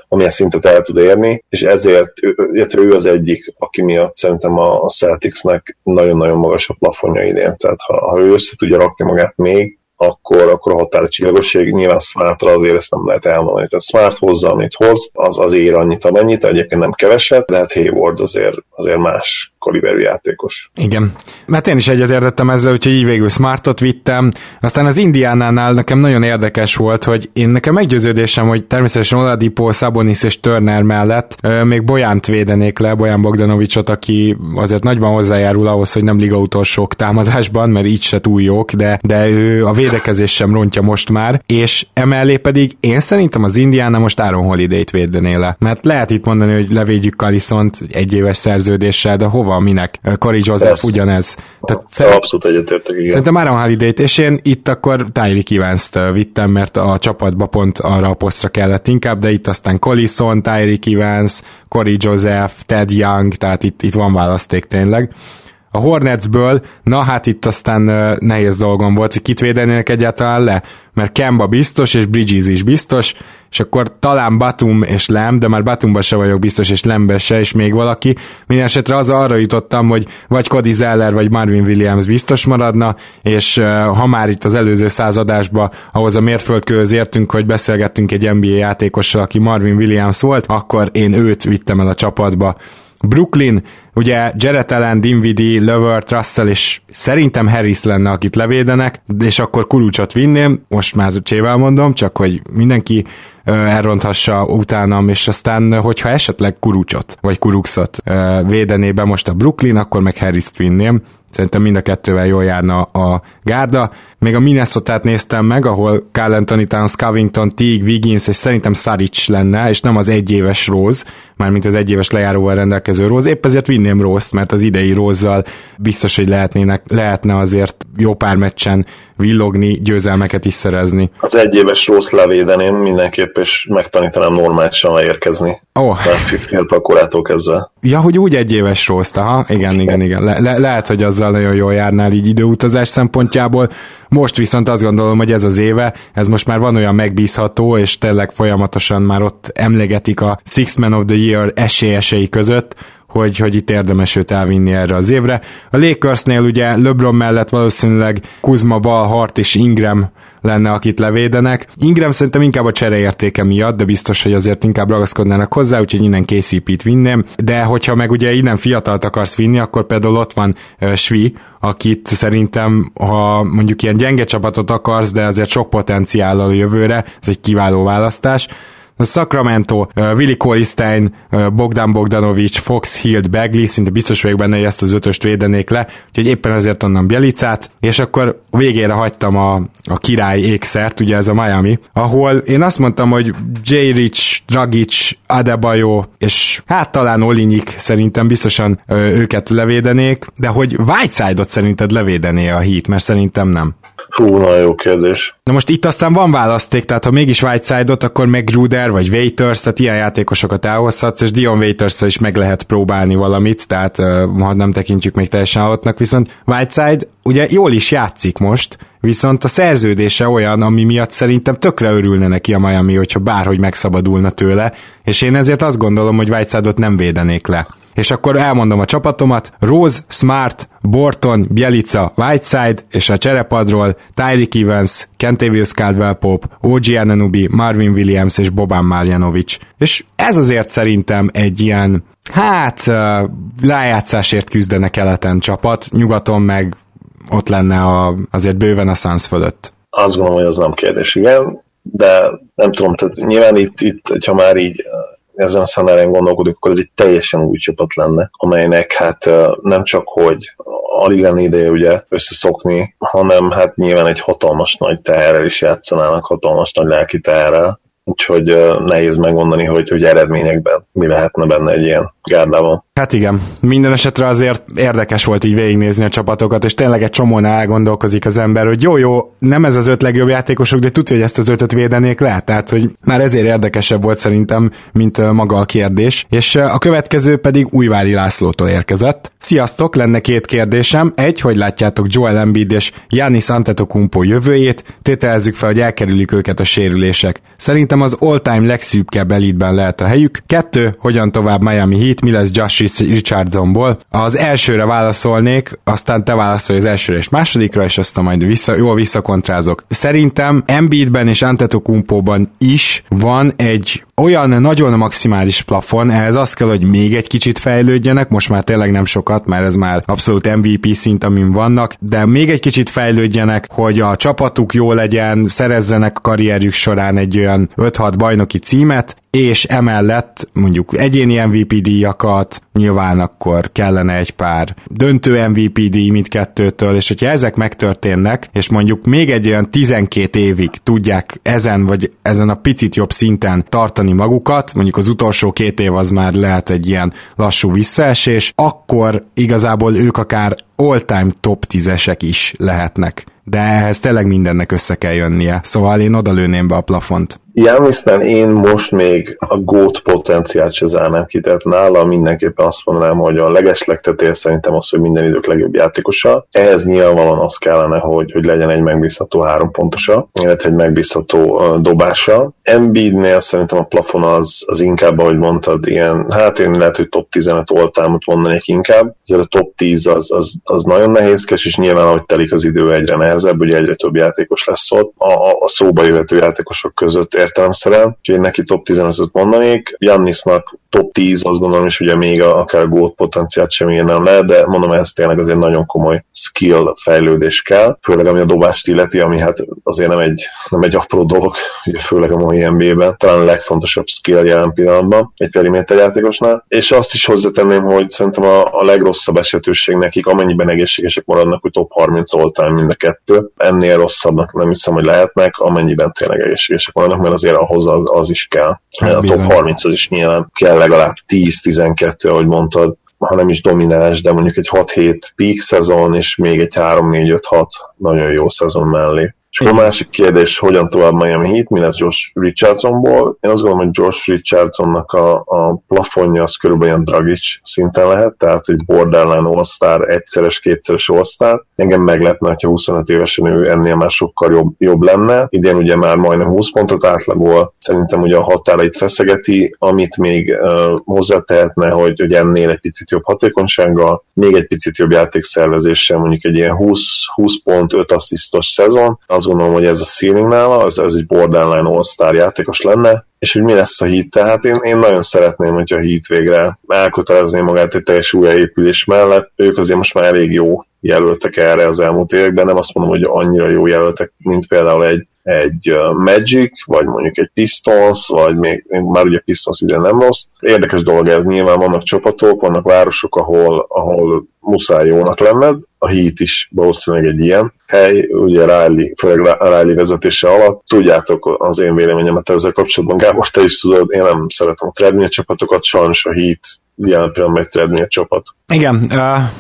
amilyen szintet el tud érni, és ezért illetve ő az egyik, aki miatt szerintem a Celticsnek nagyon-nagyon magas a plafonja idén. Tehát ha, ha ő össze tudja rakni magát még, akkor, akkor a határa csillagosság. Nyilván Smartra azért ezt nem lehet elmondani. Tehát Smart hozza, amit hoz, az, az ér annyit, amennyit, egyébként nem keveset, de hát Hayward azért, azért más kaliberű játékos. Igen. Mert én is egyetértettem ezzel, úgyhogy így végül Smartot vittem. Aztán az Indiánánál nekem nagyon érdekes volt, hogy én nekem meggyőződésem, hogy természetesen Oladipo, Sabonis és Turner mellett euh, még Bojánt védenék le, Bojan Bogdanovicsot, aki azért nagyban hozzájárul ahhoz, hogy nem liga utolsók támadásban, mert így se túl jók, de, de ő a védekezés sem rontja most már, és emellé pedig én szerintem az Indiana most Aaron Holiday-t védené le. Mert lehet itt mondani, hogy levédjük Kalisont egy éves szerződéssel, de hova minek. Cory Joseph Persze. ugyanez. Tehát szerint, Abszolút egyetértek, igen. Szerintem Aaron holiday és én itt akkor Tyreek Evans-t vittem, mert a csapatba pont arra a posztra kellett inkább, de itt aztán Collison, Tyreek Evans, Cory Joseph, Ted Young, tehát itt, itt van választék tényleg. A Hornetsből, na hát itt aztán nehéz dolgom volt, hogy kit védenének egyáltalán le, mert Kemba biztos, és Bridges is biztos, és akkor talán Batum és Lem, de már Batumba se vagyok biztos, és Lembe se, és még valaki. Minden esetre az arra jutottam, hogy vagy Cody Zeller, vagy Marvin Williams biztos maradna, és ha már itt az előző századásba ahhoz a mérföldkőhöz értünk, hogy beszélgettünk egy NBA játékossal, aki Marvin Williams volt, akkor én őt vittem el a csapatba. Brooklyn, ugye Jared Allen, Dinwiddie, Levert, Russell és szerintem Harris lenne, akit levédenek, és akkor Kurucsot vinném, most már csével mondom, csak hogy mindenki elronthassa utánam, és aztán, hogyha esetleg Kurucsot, vagy Kuruxot védené be most a Brooklyn, akkor meg Harris-t vinném, Szerintem mind a kettővel jól járna a gárda. Még a minnesota néztem meg, ahol Carl Anthony Towns, Covington, Teague, Wiggins, és szerintem Saric lenne, és nem az egyéves Rose, mármint az egyéves lejáróval rendelkező Rose. Épp ezért vinném Rose-t, mert az idei Rose-zal biztos, hogy lehetnének, lehetne azért jó pár meccsen villogni, győzelmeket is szerezni. Az egyéves Rose levédeném mindenképp, és megtanítanám normálisan érkezni. Oh. Fél pakorától kezdve. Ja, hogy úgy egyéves Rose, ha? Igen, igen, igen. Le- le- lehet, hogy azzal nagyon jól járnál így időutazás szempontjából. Most viszont azt gondolom, hogy ez az éve, ez most már van olyan megbízható, és tényleg folyamatosan már ott emlegetik a Six Man of the Year esélyesei között, hogy, hogy itt érdemes őt elvinni erre az évre. A Lakersnél ugye LeBron mellett valószínűleg Kuzma, Bal, Hart és Ingram lenne, akit levédenek. Ingram szerintem inkább a csereértéke miatt, de biztos, hogy azért inkább ragaszkodnának hozzá, úgyhogy innen KCP-t vinném. De hogyha meg ugye innen fiatalt akarsz vinni, akkor például ott van uh, Svi, akit szerintem, ha mondjuk ilyen gyenge csapatot akarsz, de azért sok potenciállal a jövőre, ez egy kiváló választás. Sacramento, uh, Willi Kolistein, uh, Bogdan Bogdanovics, Fox, Hild, Bagley, szinte biztos vagyok benne, hogy ezt az ötöst védenék le, úgyhogy éppen azért onnan Bielicát, és akkor végére hagytam a, a király ékszert, ugye ez a Miami, ahol én azt mondtam, hogy J. Rich, Dragic, Adebayo, és hát talán Olinyik szerintem biztosan ö, őket levédenék, de hogy Whiteside-ot szerinted levédené a Heat, mert szerintem nem. Hú, nagyon jó kérdés. Na most itt aztán van választék, tehát ha mégis Whiteside-ot, akkor meg Gruder vagy Waiters, tehát ilyen játékosokat elhozhatsz, és Dion waiters is meg lehet próbálni valamit, tehát ha nem tekintjük még teljesen halottnak, viszont Whiteside ugye jól is játszik most, viszont a szerződése olyan, ami miatt szerintem tökre örülne neki a Miami, hogyha bárhogy megszabadulna tőle, és én ezért azt gondolom, hogy Whiteside-ot nem védenék le és akkor elmondom a csapatomat, Rose, Smart, Borton, Bielica, Whiteside, és a cserepadról Tyreek Evans, Kentavious Caldwell Pope, OG Ananubi, Marvin Williams és Boban Marjanovic. És ez azért szerintem egy ilyen, hát lejátszásért küzdene keleten csapat, nyugaton meg ott lenne a, azért bőven a Suns fölött. Azt gondolom, hogy az nem kérdés, igen, de nem tudom, tehát nyilván itt, itt ha már így ezen a szenárián gondolkodik, akkor ez egy teljesen új csapat lenne, amelynek hát nem csak, hogy alig lenne ideje ugye összeszokni, hanem hát nyilván egy hatalmas nagy teherrel is játszanának, hatalmas nagy lelki teherrel, úgyhogy nehéz megmondani, hogy, hogy eredményekben mi lehetne benne egy ilyen gárdában. Hát igen, minden esetre azért érdekes volt így végignézni a csapatokat, és tényleg egy csomón elgondolkozik az ember, hogy jó-jó, nem ez az öt legjobb játékosok, de tudja, hogy ezt az ötöt védenék le, tehát hogy már ezért érdekesebb volt szerintem, mint maga a kérdés. És a következő pedig Újvári Lászlótól érkezett. Sziasztok, lenne két kérdésem. Egy, hogy látjátok Joel Embiid és Giannis Antetokounmpo jövőjét, tételezzük fel, hogy elkerülik őket a sérülések. Szerintem az all-time legszűkebb elitben lehet a helyük. Kettő, hogyan tovább Miami Heat, mi lesz Josh Richardsonból. Az elsőre válaszolnék, aztán te válaszolj az elsőre és másodikra, és aztán majd vissza, jól visszakontrázok. Szerintem Embiidben és Antetokounmpo-ban is van egy olyan nagyon maximális plafon, ehhez az kell, hogy még egy kicsit fejlődjenek, most már tényleg nem sokat, mert ez már abszolút MVP szint, amin vannak, de még egy kicsit fejlődjenek, hogy a csapatuk jó legyen, szerezzenek a karrierjük során egy olyan 5-6 bajnoki címet, és emellett mondjuk egyéni MVP díjakat, nyilván akkor kellene egy pár döntő MVP díj mindkettőtől, és hogyha ezek megtörténnek, és mondjuk még egy olyan 12 évig tudják ezen vagy ezen a picit jobb szinten tartani magukat, mondjuk az utolsó két év az már lehet egy ilyen lassú visszaesés, akkor igazából ők akár all-time top 10-esek is lehetnek. De ehhez tényleg mindennek össze kell jönnie. Szóval én odalőném be a plafont. Jánisztán én most még a gót potenciált se zárnám ki, tehát nála mindenképpen azt mondanám, hogy a legeslegtetél szerintem az, hogy minden idők legjobb játékosa. Ehhez nyilvánvalóan az kellene, hogy, hogy legyen egy megbízható három pontosa, illetve egy megbízható dobása. Embiidnél szerintem a plafon az, az inkább, ahogy mondtad, ilyen, hát én lehet, hogy top 15 oltámot mondanék inkább. Ezért a top 10 az, az, az nagyon nehézkes, és nyilván, ahogy telik az idő, egyre nehezebb, ugye egyre több játékos lesz ott. A, a szóba jöhető játékosok között értelemszerűen, úgyhogy én neki top 15-öt mondanék. Jannisnak top 10, azt gondolom is ugye még a, akár gót potenciált sem nem lehet, de mondom, ez tényleg azért nagyon komoly skill fejlődés kell, főleg ami a dobást illeti, ami hát azért nem egy, nem egy apró dolog, ugye főleg a mai NBA-ben, talán a legfontosabb skill jelen pillanatban egy periméter játékosnál, és azt is hozzátenném, hogy szerintem a, a legrosszabb esetőség nekik, amennyiben egészségesek maradnak, hogy top 30 oltán mind a kettő, ennél rosszabbnak nem hiszem, hogy lehetnek, amennyiben tényleg egészségesek maradnak, mert azért ahhoz az, az is kell. Hát a top 30 az is nyilván kell legalább 10-12, ahogy mondtad, ha nem is domináns, de mondjuk egy 6-7 peak szezon, és még egy 3-4-5-6 nagyon jó szezon mellé. És akkor a másik kérdés, hogyan tovább Miami Heat, mi lesz Josh Richardsonból? Én azt gondolom, hogy Josh Richardsonnak a, a plafonja az körülbelül ilyen Dragic szinten lehet, tehát egy borderline all egyszeres, kétszeres all Engem meglepne, hogyha 25 évesen ő ennél már sokkal jobb, jobb lenne. Idén ugye már majdnem 20 pontot átlagol, szerintem ugye a határait feszegeti, amit még uh, hozzátehetne, hogy, hogy ennél egy picit jobb hatékonysággal, még egy picit jobb játékszervezéssel, mondjuk egy ilyen 20, 20 pont, 5 asszisztos szezon, az azt gondolom, hogy ez a ceiling nála, ez, ez egy borderline all-star játékos lenne, és hogy mi lesz a hit. Tehát én, én nagyon szeretném, hogy a hit végre elkötelezné magát egy teljes újjáépülés mellett. Ők azért most már elég jó jelöltek erre az elmúlt években, nem azt mondom, hogy annyira jó jelöltek, mint például egy, egy Magic, vagy mondjuk egy Pistons, vagy még, már ugye Pistons ide nem rossz. Érdekes dolog ez, nyilván vannak csapatok, vannak városok, ahol, ahol muszáj jónak lenned, a Heat is valószínűleg egy ilyen hely, ugye Riley, főleg Riley vezetése alatt. Tudjátok az én véleményemet ezzel kapcsolatban, Gábor, te is tudod, én nem szeretem a csapatokat, sajnos a Heat jelen pillanatban egy csapat. Igen,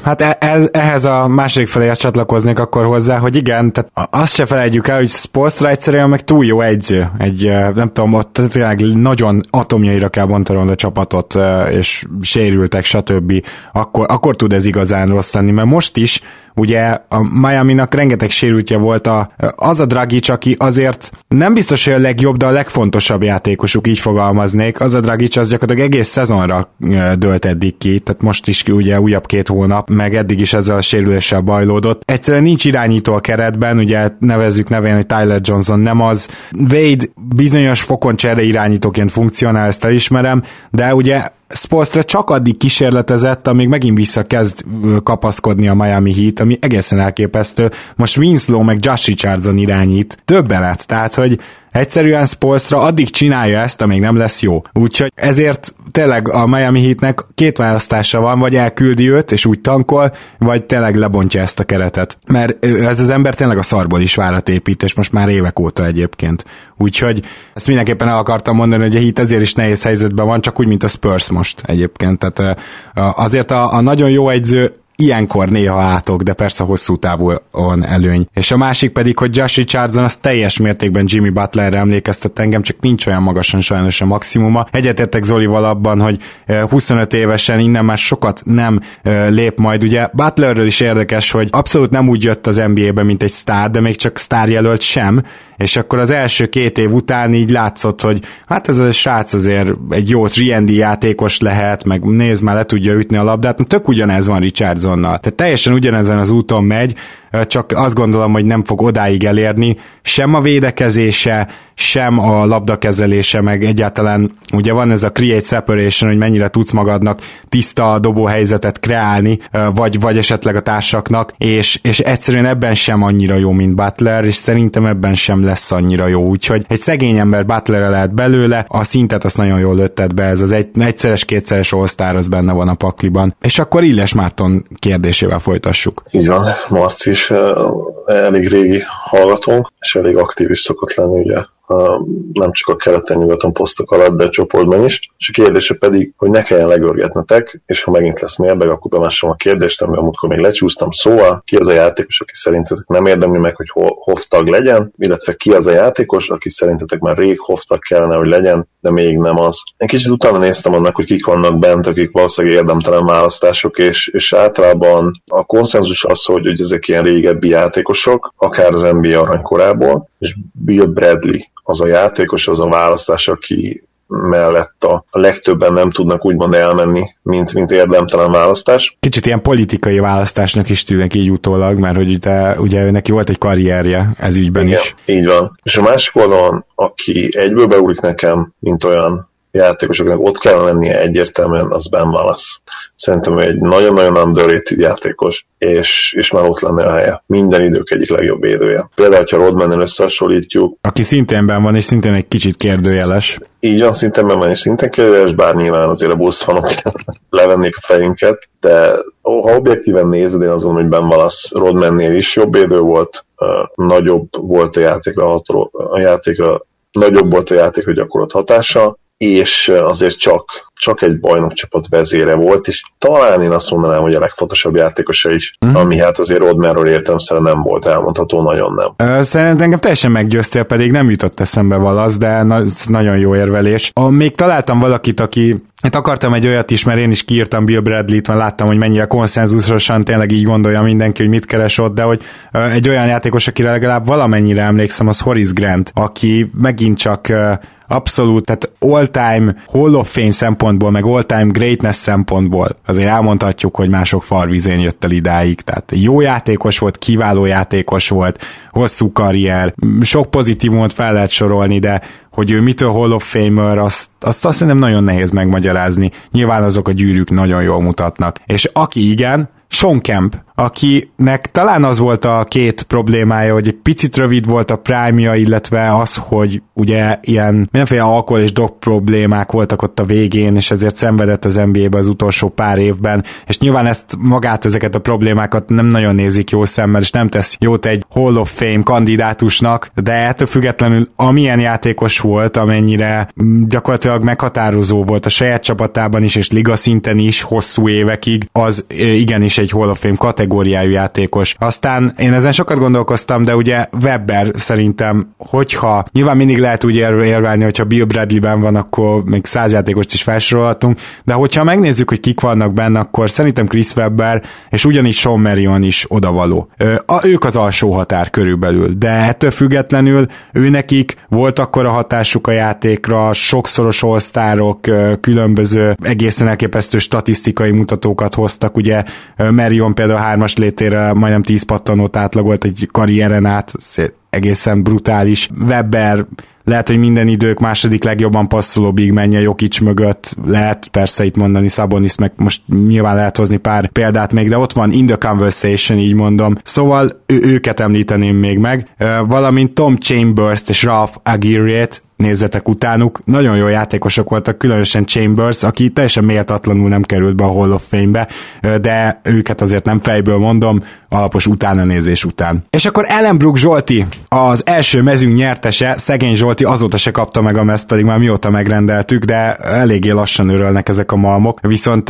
hát e- e- ehhez a második feléhez csatlakoznék akkor hozzá, hogy igen, tehát azt se felejtjük el, hogy Spolstra egyszerűen meg túl jó egyző, egy, nem tudom, ott tényleg nagyon atomjaira kell bontani a csapatot, és sérültek, stb. Akkor, akkor tud ez igazán rossz lenni, mert most is ugye a Miami-nak rengeteg sérültje volt a, az a Dragic, aki azért nem biztos, hogy a legjobb, de a legfontosabb játékosuk, így fogalmaznék. Az a Dragic az gyakorlatilag egész szezonra dölt eddig ki, tehát most is ugye újabb két hónap, meg eddig is ezzel a sérüléssel bajlódott. Egyszerűen nincs irányító a keretben, ugye nevezzük nevén, hogy Tyler Johnson nem az. Wade bizonyos fokon csere irányítóként funkcionál, ezt elismerem, de ugye Spolstra csak addig kísérletezett, amíg megint visszakezd kapaszkodni a Miami Heat, ami egészen elképesztő. Most Winslow meg Josh Richardson irányít. Többenet, tehát hogy Egyszerűen Spolstra addig csinálja ezt, amíg nem lesz jó. Úgyhogy ezért tényleg a Miami Heatnek két választása van, vagy elküldi őt, és úgy tankol, vagy tényleg lebontja ezt a keretet. Mert ez az ember tényleg a szarból is várat épít, és most már évek óta egyébként. Úgyhogy ezt mindenképpen el akartam mondani, hogy a Heat ezért is nehéz helyzetben van, csak úgy, mint a Spurs most egyébként. Tehát azért a, a nagyon jó egyző ilyenkor néha átok, de persze hosszú távon előny. És a másik pedig, hogy Josh Richardson az teljes mértékben Jimmy Butlerre emlékeztet engem, csak nincs olyan magasan sajnos a maximuma. Egyetértek Zolival abban, hogy 25 évesen innen már sokat nem lép majd. Ugye Butlerről is érdekes, hogy abszolút nem úgy jött az NBA-be, mint egy sztár, de még csak sztárjelölt sem, és akkor az első két év után így látszott, hogy hát ez a srác azért egy jó 3 játékos lehet, meg nézd már le tudja ütni a labdát, tök ugyanez van Richardsonnal. Tehát teljesen ugyanezen az úton megy, csak azt gondolom, hogy nem fog odáig elérni, sem a védekezése, sem a labdakezelése, meg egyáltalán ugye van ez a create separation, hogy mennyire tudsz magadnak tiszta dobóhelyzetet kreálni, vagy, vagy esetleg a társaknak, és, és egyszerűen ebben sem annyira jó, mint Butler, és szerintem ebben sem lesz annyira jó, úgyhogy egy szegény ember butler lehet belőle, a szintet azt nagyon jól lötted be, ez az egy, egyszeres, kétszeres all az benne van a pakliban. És akkor Illes Márton kérdésével folytassuk. Így van, Marci is elég régi hallgatónk, és elég aktív is szokott lenni ugye nem csak a keleten-nyugaton posztok alatt, de a csoportban is. És a kérdése pedig, hogy ne kelljen legörgetnetek, és ha megint lesz mérbeg, akkor bemásom a kérdést, amivel múltkor még lecsúsztam. Szóval ki az a játékos, aki szerintetek nem érdemli meg, hogy hoftag legyen, illetve ki az a játékos, aki szerintetek már rég hoftag kellene, hogy legyen, de még nem az. Én kicsit utána néztem annak, hogy kik vannak bent, akik valószínűleg érdemtelen választások, és, és általában a konszenzus az, hogy, hogy ezek ilyen régebbi játékosok, akár az NBA aranykorából, és Bill Bradley az a játékos, az a választás, aki mellett a, a legtöbben nem tudnak úgymond elmenni, mint, mint érdemtelen választás. Kicsit ilyen politikai választásnak is tűnik így utólag, mert hogy ugye, ugye neki volt egy karrierje ez ügyben Igen, is. így van. És a másik oldalon, aki egyből beúlik nekem, mint olyan játékosoknak ott kell lennie egyértelműen, az Ben Wallace. Szerintem egy nagyon-nagyon underrated játékos, és, és már ott lenne a helye. Minden idők egyik legjobb védője. Például, ha Rodman-en összehasonlítjuk. Aki szintén ben van, és szintén egy kicsit kérdőjeles. Így van, szintén ben van, és szintén kérdőjeles, bár nyilván azért a Bulls fanok <laughs> levennék a fejünket, de ha objektíven nézed, én azon, hogy Ben Wallace Rodmannél is jobb védő volt, nagyobb volt a játékra, a játékra nagyobb volt a játékra gyakorolt hatása, és azért csak csak egy bajnokcsapat vezére volt, és talán én azt mondanám, hogy a legfontosabb játékosa is, uh-huh. ami hát azért Rodmerről értelmszerűen nem volt elmondható, nagyon nem. Szerintem engem teljesen meggyőztél, pedig nem jutott eszembe valasz, de na- nagyon jó érvelés. A, még találtam valakit, aki Hát akartam egy olyat is, mert én is kiírtam Bill Bradley-t, mert láttam, hogy mennyire konszenzusosan tényleg így gondolja mindenki, hogy mit keres ott, de hogy egy olyan játékos, akire legalább valamennyire emlékszem, az Horace Grant, aki megint csak abszolút, tehát all-time Hall of Fame szempontból, meg all-time greatness szempontból azért elmondhatjuk, hogy mások farvizén jött el idáig, tehát jó játékos volt, kiváló játékos volt, hosszú karrier, sok pozitívumot fel lehet sorolni, de hogy ő mitől Hall of Famer, azt, azt azt hiszem nagyon nehéz megmagyarázni. Nyilván azok a gyűrűk nagyon jól mutatnak. És aki igen, Sean Kemp, akinek talán az volt a két problémája, hogy egy picit rövid volt a prime illetve az, hogy ugye ilyen mindenféle alkohol és dog problémák voltak ott a végén, és ezért szenvedett az NBA-be az utolsó pár évben, és nyilván ezt magát ezeket a problémákat nem nagyon nézik jó szemmel, és nem tesz jót egy Hall of Fame kandidátusnak, de ettől függetlenül amilyen játékos volt, amennyire gyakorlatilag meghatározó volt a saját csapatában is, és liga szinten is hosszú évekig, az igenis egy Hall of Fame kategória kategóriájú játékos. Aztán én ezen sokat gondolkoztam, de ugye Webber szerintem, hogyha nyilván mindig lehet úgy érvelni, hogyha Bill Bradley-ben van, akkor még száz játékost is felsorolhatunk, de hogyha megnézzük, hogy kik vannak benne, akkor szerintem Chris Webber és ugyanis Sean Marion is odavaló. A, ők az alsó határ körülbelül, de ettől függetlenül ő nekik volt akkor a hatásuk a játékra, sokszoros osztárok, különböző egészen elképesztő statisztikai mutatókat hoztak, ugye Marion például hármas létére majdnem 10 pattanót átlagolt egy karrieren át, egészen brutális. Weber lehet, hogy minden idők második legjobban passzoló big menje Jokic mögött, lehet persze itt mondani Sabonis, meg most nyilván lehet hozni pár példát még, de ott van in the conversation, így mondom. Szóval ő, őket említeném még meg, valamint Tom Chambers és Ralph aguirre nézzetek utánuk, nagyon jó játékosok voltak, különösen Chambers, aki teljesen méltatlanul nem került be a Hall of Fame-be, de őket azért nem fejből mondom, alapos utánanézés után. És akkor Ellenbrook Zsolti, az első mezünk nyertese, szegény Zsolti azóta se kapta meg a mezt, pedig már mióta megrendeltük, de eléggé lassan örölnek ezek a malmok. Viszont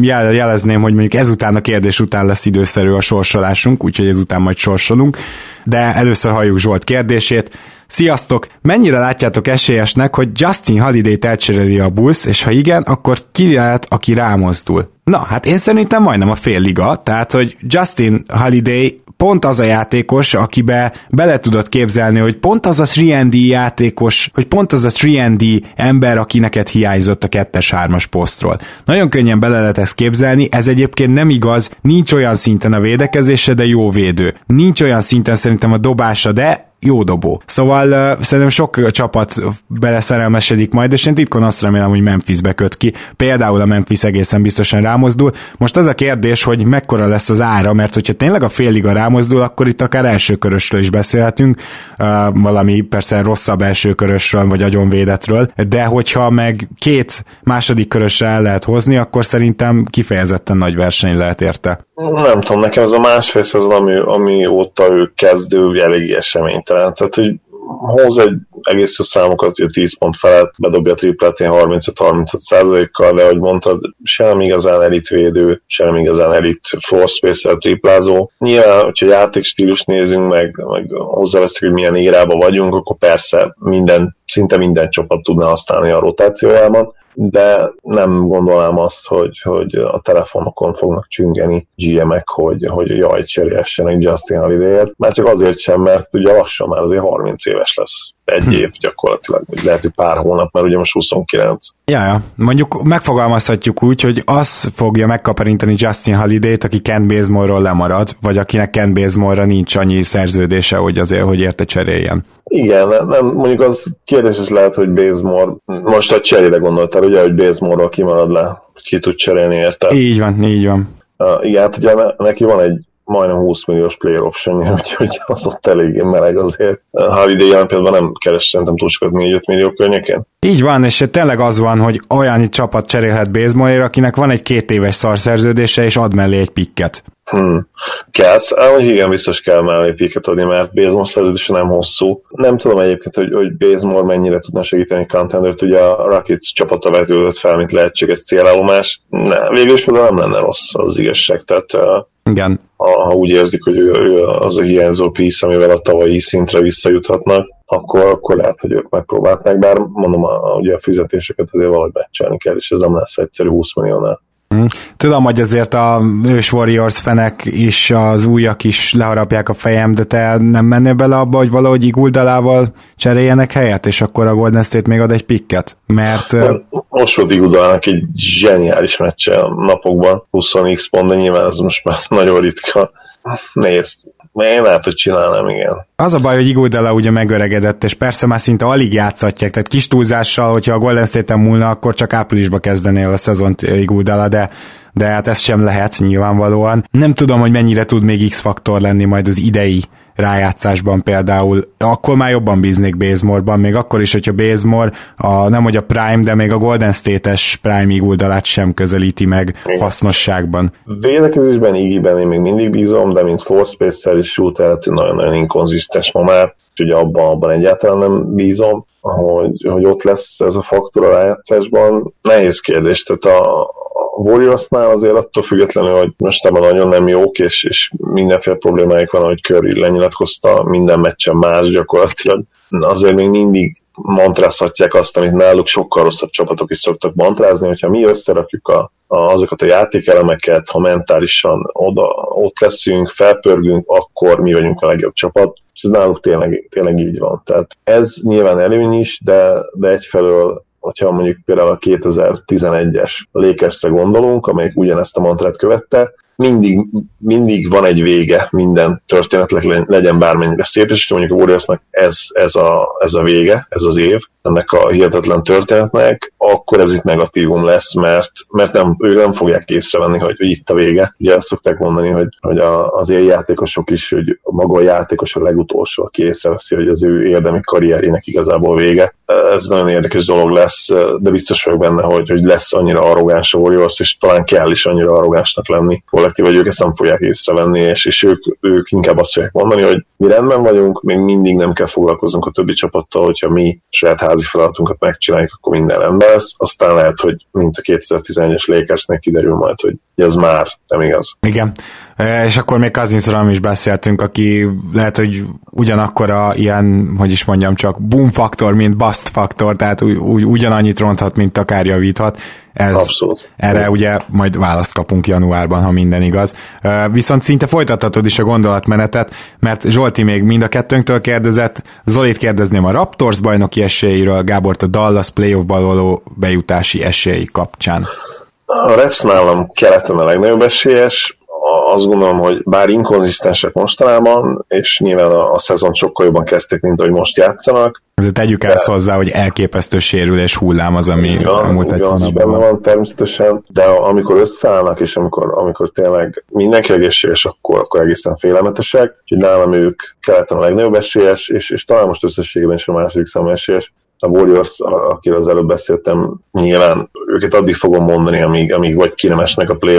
jel- jelezném, hogy mondjuk ezután a kérdés után lesz időszerű a sorsolásunk, úgyhogy ezután majd sorsolunk, de először halljuk Zsolt kérdését. Sziasztok! Mennyire látjátok esélyesnek, hogy Justin Holiday-t elcseréli a Bulls, és ha igen, akkor ki lehet, aki rámozdul? Na, hát én szerintem majdnem a fél liga, tehát, hogy Justin Holiday pont az a játékos, akibe bele tudod képzelni, hogy pont az a 3 játékos, hogy pont az a 3 ember, aki neked hiányzott a 2-3-as posztról. Nagyon könnyen bele lehet ezt képzelni, ez egyébként nem igaz, nincs olyan szinten a védekezése, de jó védő. Nincs olyan szinten szerintem a dobása, de jó dobó. Szóval uh, szerintem sok csapat beleszerelmesedik majd, és én titkon azt remélem, hogy Memphisbe köt ki. Például a Memphis egészen biztosan rámozdul. Most az a kérdés, hogy mekkora lesz az ára, mert hogyha tényleg a féliga rámozdul, akkor itt akár elsőkörösről is beszélhetünk, uh, valami persze rosszabb elsőkörösről, vagy agyonvédetről, de hogyha meg két második körösre el lehet hozni, akkor szerintem kifejezetten nagy verseny lehet érte. Nem tudom, nekem ez a másfél szezon, ami, ami óta ő kezdő, elég eseménytelen. Tehát, hogy hoz egy egész jó számokat, hogy 10 pont felett bedobja a tripletén 35-35 százalékkal, de ahogy mondtad, sem igazán elit védő, sem igazán elit floor space triplázó. Nyilván, hogyha játékstílus nézünk, meg, meg hozzáveszünk, hogy milyen érába vagyunk, akkor persze minden, szinte minden csapat tudna használni a rotációjában, de nem gondolnám azt, hogy, hogy a telefonokon fognak csüngeni GM-ek, hogy, hogy jaj, cserélhessenek Justin Holiday-ért, már csak azért sem, mert ugye lassan már azért 30 éves lesz egy hm. év gyakorlatilag, vagy lehet, hogy pár hónap, mert ugye most 29. Ja, ja. Mondjuk megfogalmazhatjuk úgy, hogy az fogja megkaparintani Justin Holiday-t, aki Kent Bazemore-ról lemarad, vagy akinek Kent Bazemore-ra nincs annyi szerződése, hogy azért, hogy érte cseréljen. Igen, nem, mondjuk az kérdéses lehet, hogy Bazemore, most a cserére gondoltál, ugye, hogy Bazemore-ról kimarad le, ki tud cserélni érte. Így van, így van. Uh, igen, hát ugye neki van egy majdnem 20 milliós player option <laughs> úgyhogy az ott eléggé meleg azért. Holiday jelen pillanatban nem keres szerintem túl sokat 4-5 millió környékén. Így van, és tényleg az van, hogy olyan csapat cserélhet baseballért, akinek van egy két éves szarszerződése, és ad mellé egy pikket. Hmm. Kellsz, hogy igen, biztos kell mellé pikket adni, mert Bazemore szerződése nem hosszú. Nem tudom egyébként, hogy, hogy Bazemore mennyire tudna segíteni Contendert, ugye a Rockets csapata vetődött fel, mint lehetséges célállomás. Ne, végül is például nem lenne rossz az igazság, tehát igen. Ha, ha úgy érzik, hogy ő, ő az a hiányzó piece, amivel a tavalyi szintre visszajuthatnak, akkor, akkor lehet, hogy ők megpróbálták, bár mondom, a, ugye a fizetéseket azért valahogy megcsinálni kell, és ez nem lesz egyszerű 20 milliónál. Mm. Tudom, hogy azért a ős Warriors fenek is, az újak is leharapják a fejem, de te nem mennél bele abba, hogy valahogy Iguldalával cseréljenek helyet, és akkor a Golden State még ad egy pikket? Mert... Most volt Iguldalának egy zseniális meccse a napokban, 20x pont, de nyilván ez most már <laughs> nagyon ritka. Nézd, én lehet, hogy csinálnám, igen. Az a baj, hogy Iguodala ugye megöregedett, és persze már szinte alig játszatják, tehát kis túlzással, hogyha a Golden State-en múlna, akkor csak áprilisba kezdenél a szezont Iguodala, de de hát ez sem lehet nyilvánvalóan. Nem tudom, hogy mennyire tud még X-faktor lenni majd az idei rájátszásban például, akkor már jobban bíznék Bazemore-ban, még akkor is, hogyha Bazemore a, nem hogy a Prime, de még a Golden State-es Prime iguldalát sem közelíti meg Igen. hasznosságban. Védekezésben Igiben én még mindig bízom, de mint Force Space-szel és shooter nagyon-nagyon inkonzisztens ma már, úgyhogy abban, abban egyáltalán nem bízom, hogy, hogy ott lesz ez a faktor a rájátszásban. Nehéz kérdés, tehát a, Warriorsnál azért attól függetlenül, hogy most ebben nagyon nem jók, és, és mindenféle problémáik van, hogy Curry lenyilatkozta, minden meccsen más gyakorlatilag. Azért még mindig mantrázhatják azt, amit náluk sokkal rosszabb csapatok is szoktak mantrázni, hogyha mi összerakjuk a, a, azokat a játékelemeket, ha mentálisan oda, ott leszünk, felpörgünk, akkor mi vagyunk a legjobb csapat, és ez náluk tényleg, tényleg így van. Tehát ez nyilván előny is, de, de egyfelől hogyha mondjuk például a 2011-es Lakersre gondolunk, amelyik ugyanezt a mantrát követte, mindig, mindig van egy vége minden történetnek, legyen bármennyire szép, és mondjuk a Warriorsnak ez, ez, a, ez a vége, ez az év, ennek a hihetetlen történetnek, akkor ez itt negatívum lesz, mert, mert nem, ők nem fogják észrevenni, hogy, hogy itt a vége. Ugye azt szokták mondani, hogy, hogy a, az ilyen játékosok is, hogy maga a játékos a legutolsó, aki észreveszi, hogy az ő érdemi karrierjének igazából vége. Ez nagyon érdekes dolog lesz, de biztos vagyok benne, hogy, hogy lesz annyira arrogáns a Warriors, és talán kell is annyira arrogánsnak lenni kollektív, hogy ők ezt nem fogják észrevenni, és, és ők, ők inkább azt fogják mondani, hogy mi rendben vagyunk, még mindig nem kell foglalkoznunk a többi csapattal, hogyha mi saját házi feladatunkat megcsináljuk, akkor minden rendben lesz. Aztán lehet, hogy mint a 2011-es Lakersnek kiderül majd, hogy ez már nem igaz. Igen. És akkor még Kazinszról is beszéltünk, aki lehet, hogy ugyanakkor a ilyen, hogy is mondjam, csak boom faktor, mint bust faktor, tehát úgy, ugyanannyit ronthat, mint akár javíthat. Ez, Abszolút. Erre ugye majd választ kapunk januárban, ha minden igaz. Viszont szinte folytathatod is a gondolatmenetet, mert Zsolti még mind a kettőnktől kérdezett, Zolit kérdezném a Raptors bajnoki esélyéről, Gábort a Dallas playoffba való bejutási esély kapcsán. A Reps nálam keleten a legnagyobb esélyes, azt gondolom, hogy bár inkonzisztensek mostanában, és nyilván a, a szezon sokkal jobban kezdték, mint ahogy most játszanak. De tegyük de... ezt hozzá, hogy elképesztő sérülés hullám az, ami a múlt egy az benne van természetesen, de amikor összeállnak, és amikor, amikor tényleg mindenki egészséges, akkor, akkor egészen félelmetesek. Úgyhogy nálam ők keleten a legnagyobb esélyes, és, és talán most összességében is a második számú esélyes a Warriors, akiről az előbb beszéltem, nyilván őket addig fogom mondani, amíg, amíg vagy ki nem esnek a play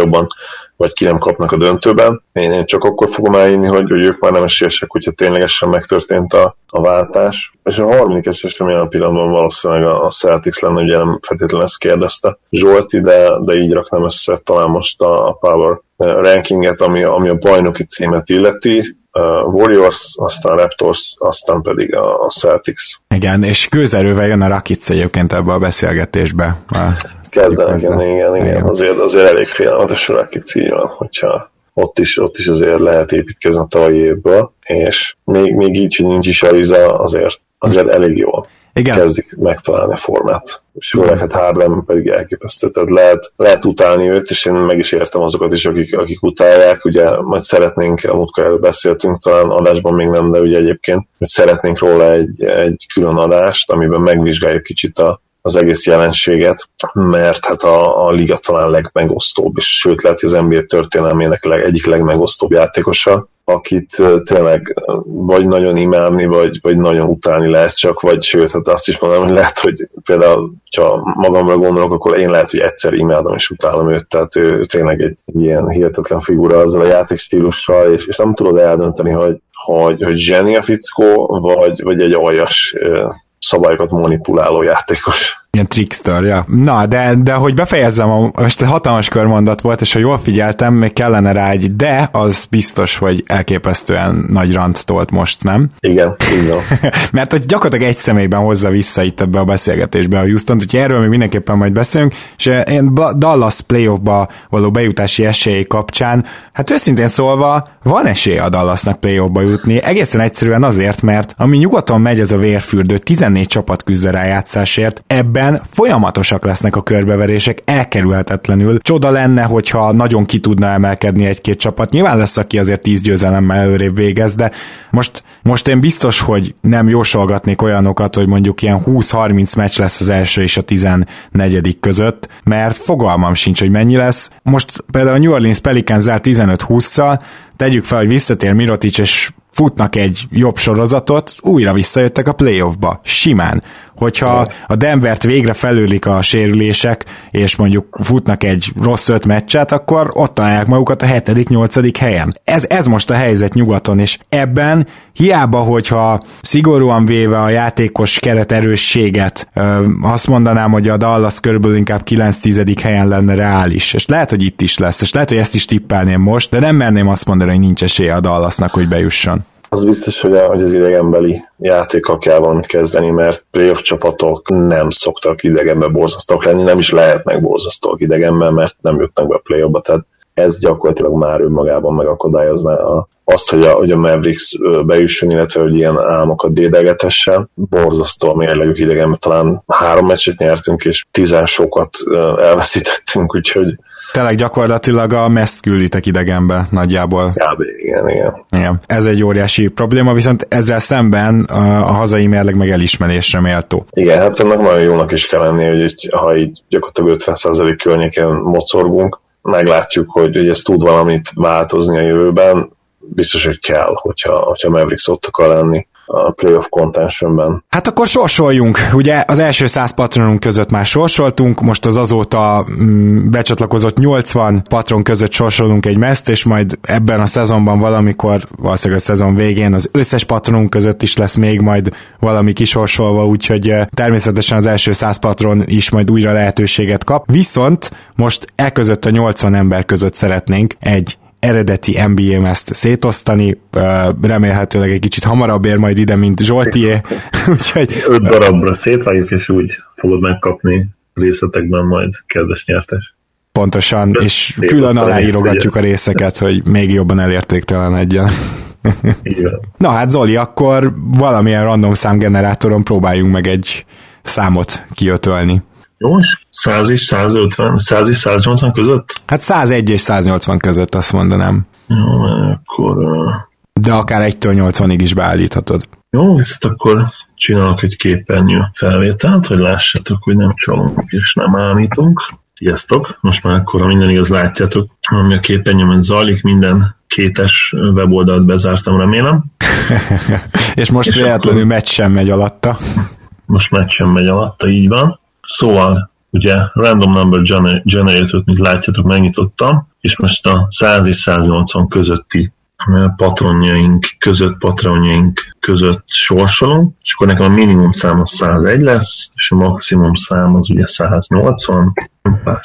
vagy ki nem kapnak a döntőben. Én, én csak akkor fogom elhinni, hogy, hogy ők már nem esélyesek, hogyha ténylegesen megtörtént a, a váltás. És a harmadik esélyesem jelen pillanatban valószínűleg a Celtics lenne, ugye nem feltétlenül ezt kérdezte Zsolti, de, de így raknám össze talán most a, a Power rankinget, ami, ami a bajnoki címet illeti Warriors, aztán Raptors, aztán pedig a Celtics. Igen, és közelővel jön a Rakic egyébként ebbe a beszélgetésbe. Kezdenek, igen, igen, igen. Azért, azért elég félelmetes a Rakic így van, hogyha ott is, ott is azért lehet építkezni a tavalyi évből, és még, még így, hogy nincs is Ariza, azért, azért elég jó. Igen. kezdik megtalálni a formát. És főleg hát Harden pedig elképesztő. Tehát lehet, lehet utálni őt, és én meg is értem azokat is, akik, akik utálják. Ugye majd szeretnénk, a múltkor előbb beszéltünk, talán adásban még nem, de ugye egyébként, hogy szeretnénk róla egy, egy külön adást, amiben megvizsgáljuk kicsit a, az egész jelenséget, mert hát a, a liga talán legmegosztóbb, és sőt lehet, hogy az NBA történelmének leg, egyik legmegosztóbb játékosa, akit tényleg vagy nagyon imádni, vagy, vagy nagyon utálni lehet csak, vagy sőt, hát azt is mondom, hogy lehet, hogy például, ha magamra gondolok, akkor én lehet, hogy egyszer imádom és utálom őt, tehát ő tényleg egy, egy ilyen hihetetlen figura azzal a játékstílussal, és, és nem tudod eldönteni, hogy, hogy, hogy zseni a fickó, vagy, vagy egy aljas szabályokat manipuláló játékos. Ilyen trickster, ja. Na, de, de hogy befejezzem, a, most hatalmas körmondat volt, és ha jól figyeltem, még kellene rá egy de, az biztos, hogy elképesztően nagy rant tolt most, nem? Igen, igen. <laughs> Mert hogy gyakorlatilag egy személyben hozza vissza itt ebbe a beszélgetésbe a Houston, úgyhogy erről még mindenképpen majd beszélünk, és én Dallas playoffba való bejutási esély kapcsán, hát őszintén szólva, van esély a Dallasnak playoffba jutni, egészen egyszerűen azért, mert ami nyugaton megy ez a vérfürdő, 14 csapat küzd a rájátszásért, ebben évben folyamatosak lesznek a körbeverések, elkerülhetetlenül. Csoda lenne, hogyha nagyon ki tudna emelkedni egy-két csapat. Nyilván lesz, aki azért 10 győzelemmel előrébb végez, de most, most én biztos, hogy nem jósolgatnék olyanokat, hogy mondjuk ilyen 20-30 meccs lesz az első és a 14. között, mert fogalmam sincs, hogy mennyi lesz. Most például a New Orleans Pelicans 15-20-szal, tegyük fel, hogy visszatér Mirotic, és futnak egy jobb sorozatot, újra visszajöttek a playoffba. Simán hogyha a Denvert végre felülik a sérülések, és mondjuk futnak egy rossz öt meccset, akkor ott találják magukat a hetedik, nyolcadik helyen. Ez, ez most a helyzet nyugaton, és ebben hiába, hogyha szigorúan véve a játékos keret erősséget, azt mondanám, hogy a Dallas körülbelül inkább 9-10. helyen lenne reális, és lehet, hogy itt is lesz, és lehet, hogy ezt is tippelném most, de nem merném azt mondani, hogy nincs esélye a Dallasnak, hogy bejusson. Az biztos, hogy, a, hogy az idegenbeli játékkal kell valamit kezdeni, mert playoff csapatok nem szoktak idegenben borzasztók lenni, nem is lehetnek borzasztók idegenben, mert nem jutnak be a playoffba, tehát ez gyakorlatilag már önmagában megakadályozná a, azt, hogy a, hogy a Mavericks bejusson, illetve hogy ilyen álmokat dédelgetessen. Borzasztó a mérlegük idegenben, talán három meccset nyertünk, és tizen sokat elveszítettünk, úgyhogy Tényleg gyakorlatilag a meszt külditek idegenbe nagyjából. Kb. igen, igen. igen. Ez egy óriási probléma, viszont ezzel szemben a, a hazai mérleg meg elismerésre méltó. Igen, hát ennek nagyon jónak is kell lenni, hogy így, ha így gyakorlatilag 50% környéken mocorgunk, meglátjuk, hogy, hogy ez tud valamit változni a jövőben, biztos, hogy kell, hogyha, hogyha Mavericks ott akar lenni a playoff contentionben. Hát akkor sorsoljunk. Ugye az első 100 patronunk között már sorsoltunk, most az azóta mm, becsatlakozott 80 patron között sorsolunk egy meszt, és majd ebben a szezonban valamikor, valószínűleg a szezon végén az összes patronunk között is lesz még majd valami kisorsolva, úgyhogy eh, természetesen az első 100 patron is majd újra lehetőséget kap. Viszont most e között a 80 ember között szeretnénk egy eredeti NBA ezt szétosztani, remélhetőleg egy kicsit hamarabb ér majd ide, mint Zsoltié. <laughs> Úgyhogy... Öt darabra szétvágjuk, és úgy fogod megkapni részletekben majd kedves nyertes. Pontosan, De és külön aláírogatjuk a részeket, hogy még jobban elértéktelenedjen. <laughs> Na hát Zoli, akkor valamilyen random számgenerátoron próbáljunk meg egy számot kiötölni. Jó, 100 és 150, 100 és 180 között? Hát 101 és 180 között azt mondanám. Jó, akkor... De akár 1-től 80-ig is beállíthatod. Jó, viszont akkor csinálok egy képernyő felvételt, hogy lássátok, hogy nem csalunk és nem ámítunk. Sziasztok! Most már akkor, minden igaz, látjátok, ami a képernyőben zajlik, minden kétes weboldalt bezártam, remélem. <laughs> és most és véletlenül akkor... meccs sem megy alatta. Most meccs sem megy alatta, így van. Szóval, ugye random number generator mint látjátok, megnyitottam, és most a 100 és 180 közötti patronjaink között, patronjaink között sorsolunk, és akkor nekem a minimum szám az 101 lesz, és a maximum szám az ugye 180.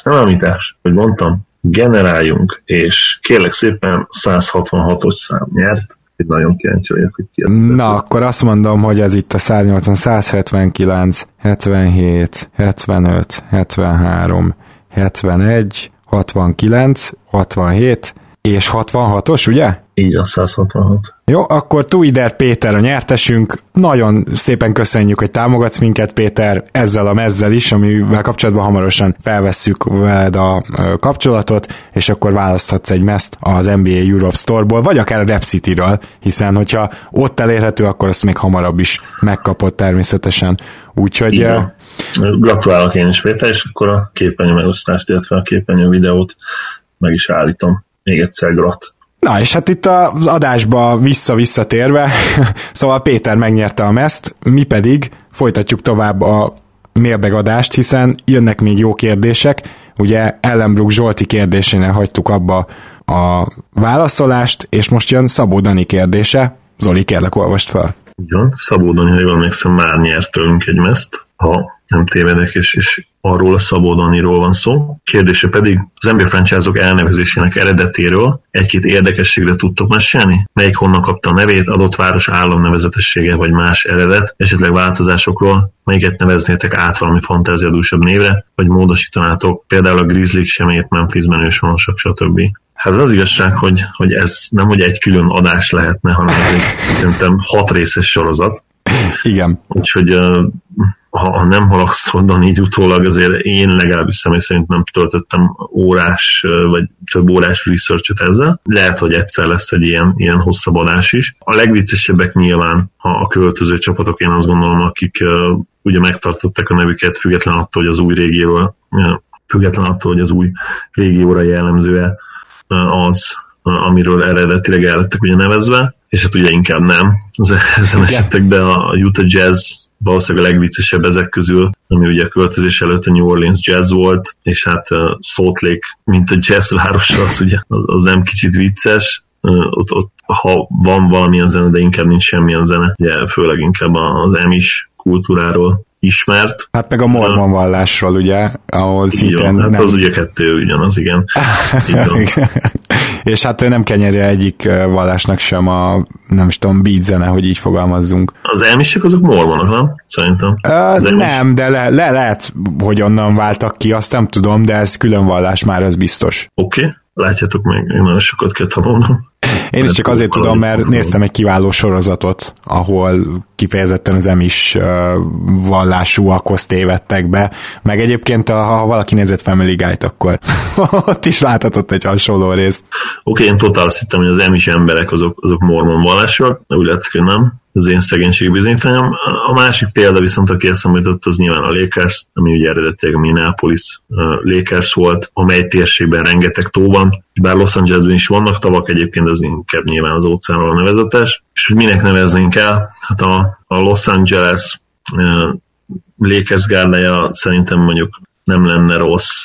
Nem említás, hogy mondtam, generáljunk, és kérlek szépen 166-os szám nyert, itt nagyon kíváncsi vagyok, hogy ki Na, akkor azt mondom, hogy ez itt a 180, 179, 77, 75, 73, 71, 69, 67, és 66-os, ugye? Így a 166. Jó, akkor Tuider Péter a nyertesünk. Nagyon szépen köszönjük, hogy támogatsz minket, Péter, ezzel a mezzel is, amivel kapcsolatban hamarosan felvesszük veled a kapcsolatot, és akkor választhatsz egy mezt az NBA Europe Store-ból, vagy akár a Rep City-ről, hiszen hogyha ott elérhető, akkor azt még hamarabb is megkapod természetesen. Úgyhogy... Igen. Gratulálok én is, Péter, és akkor a képernyő megosztást, illetve a képernyő videót meg is állítom még egyszer grat. Na, és hát itt az adásba vissza-visszatérve, <laughs> szóval Péter megnyerte a meszt, mi pedig folytatjuk tovább a mailbag hiszen jönnek még jó kérdések. Ugye Ellenbrook Zsolti kérdésénél hagytuk abba a válaszolást, és most jön Szabó Dani kérdése. Zoli, kérlek, olvast fel. Igen, Szabó Dani, ha jól emlékszem, már nyert tőlünk egy meszt, ha nem tévedek, és, és arról a Szabó Daniról van szó. Kérdése pedig az NBA franchise elnevezésének eredetéről egy-két érdekességre tudtok mesélni? Melyik honnan kapta a nevét, adott város államnevezetessége vagy más eredet, esetleg változásokról, melyiket neveznétek át valami fantáziadúsabb névre, vagy módosítanátok, például a Grizzly semét Memphis menősonosok, stb. Hát az igazság, hogy, hogy ez nem hogy egy külön adás lehetne, hanem ez egy szerintem hat részes sorozat. Igen. Úgyhogy ha, nem haragsz onnan így utólag, azért én legalábbis személy szerint nem töltöttem órás, vagy több órás research ezzel. Lehet, hogy egyszer lesz egy ilyen, ilyen hosszabb adás is. A legviccesebbek nyilván a, a költöző csapatok, én azt gondolom, akik uh, ugye megtartották a nevüket, független attól, hogy az új régióra, uh, független attól, hogy az új régióra jellemzőe uh, az, amiről eredetileg el lettek ugye nevezve, és hát ugye inkább nem. Ezen esetekben a Utah Jazz valószínűleg a legviccesebb ezek közül, ami ugye a költözés előtt a New Orleans Jazz volt, és hát uh, Salt Lake, mint a jazz városa, az ugye az, az nem kicsit vicces, uh, ott, ott, ha van valamilyen zene, de inkább nincs semmilyen zene, ugye főleg inkább az emis kultúráról ismert. Hát meg a mormon vallásról, ugye, ahol szintén... hát nem... az ugye kettő ugyanaz, igen. <laughs> igen. És hát ő nem kenyerje egyik vallásnak sem a, nem is tudom, beat zene, hogy így fogalmazzunk. Az elmisek azok mormonok, nem? Szerintem. Uh, nem, de le, le, lehet, hogy onnan váltak ki, azt nem tudom, de ez külön vallás már, ez biztos. Oké. Okay. Látjátok meg, én nagyon sokat kell tanulnom. Én is csak azért tudom, mert néztem egy kiváló sorozatot, ahol kifejezetten az emis vallásúakhoz tévedtek be, meg egyébként ha valaki nézett Family Guy-t, akkor <laughs> ott is láthatott egy hasonló részt. Oké, okay, én totál azt hittem, hogy az emis emberek azok, azok mormon vallásúak, de úgy látszik, hogy nem az én szegénység bizonyítványom. A másik példa viszont, aki eszembe jutott, az nyilván a Lakers, ami ugye eredetileg a Minneapolis Lakers volt, amely térségben rengeteg tó van, bár Los Angelesben is vannak tavak, egyébként ez inkább nyilván az óceánról nevezetes. És hogy minek neveznénk el? Hát a, a Los Angeles Lakers gárdája szerintem mondjuk nem lenne rossz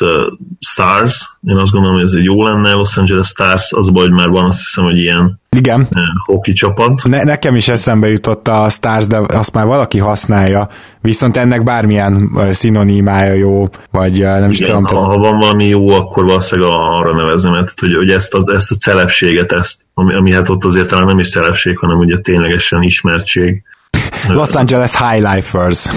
Stars. Én azt gondolom, hogy ez egy jó lenne Los Angeles Stars, az baj, hogy már van azt hiszem, hogy ilyen Igen. Hoki csapat. Ne, nekem is eszembe jutott a Stars, de azt már valaki használja, viszont ennek bármilyen szinonimája jó, vagy nem Igen, is tudom. Ha, ha van valami jó, akkor valószínűleg arra nevezem, mert hogy, hogy ezt, a, ezt a celebséget, ezt, ami, ami hát ott azért talán nem is celebség, hanem ugye ténylegesen ismertség. Los Angeles High Lifers.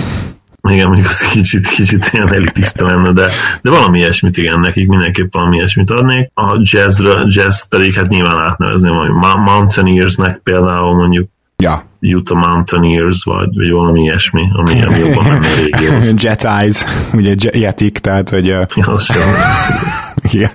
Igen, mondjuk az kicsit, kicsit ilyen elitista lenne, de, de valami ilyesmit igen, nekik mindenképp valami ilyesmit adnék. A jazzre, jazz pedig hát nyilván átnevezném, hogy Mountaineersnek például mondjuk Ja. Utah Mountaineers, vagy, vagy valami ilyesmi, ami, ami jobban menne a <laughs> Jet Eyes, ugye jetik, tehát hogy... Ja, az sem. <laughs> Igen.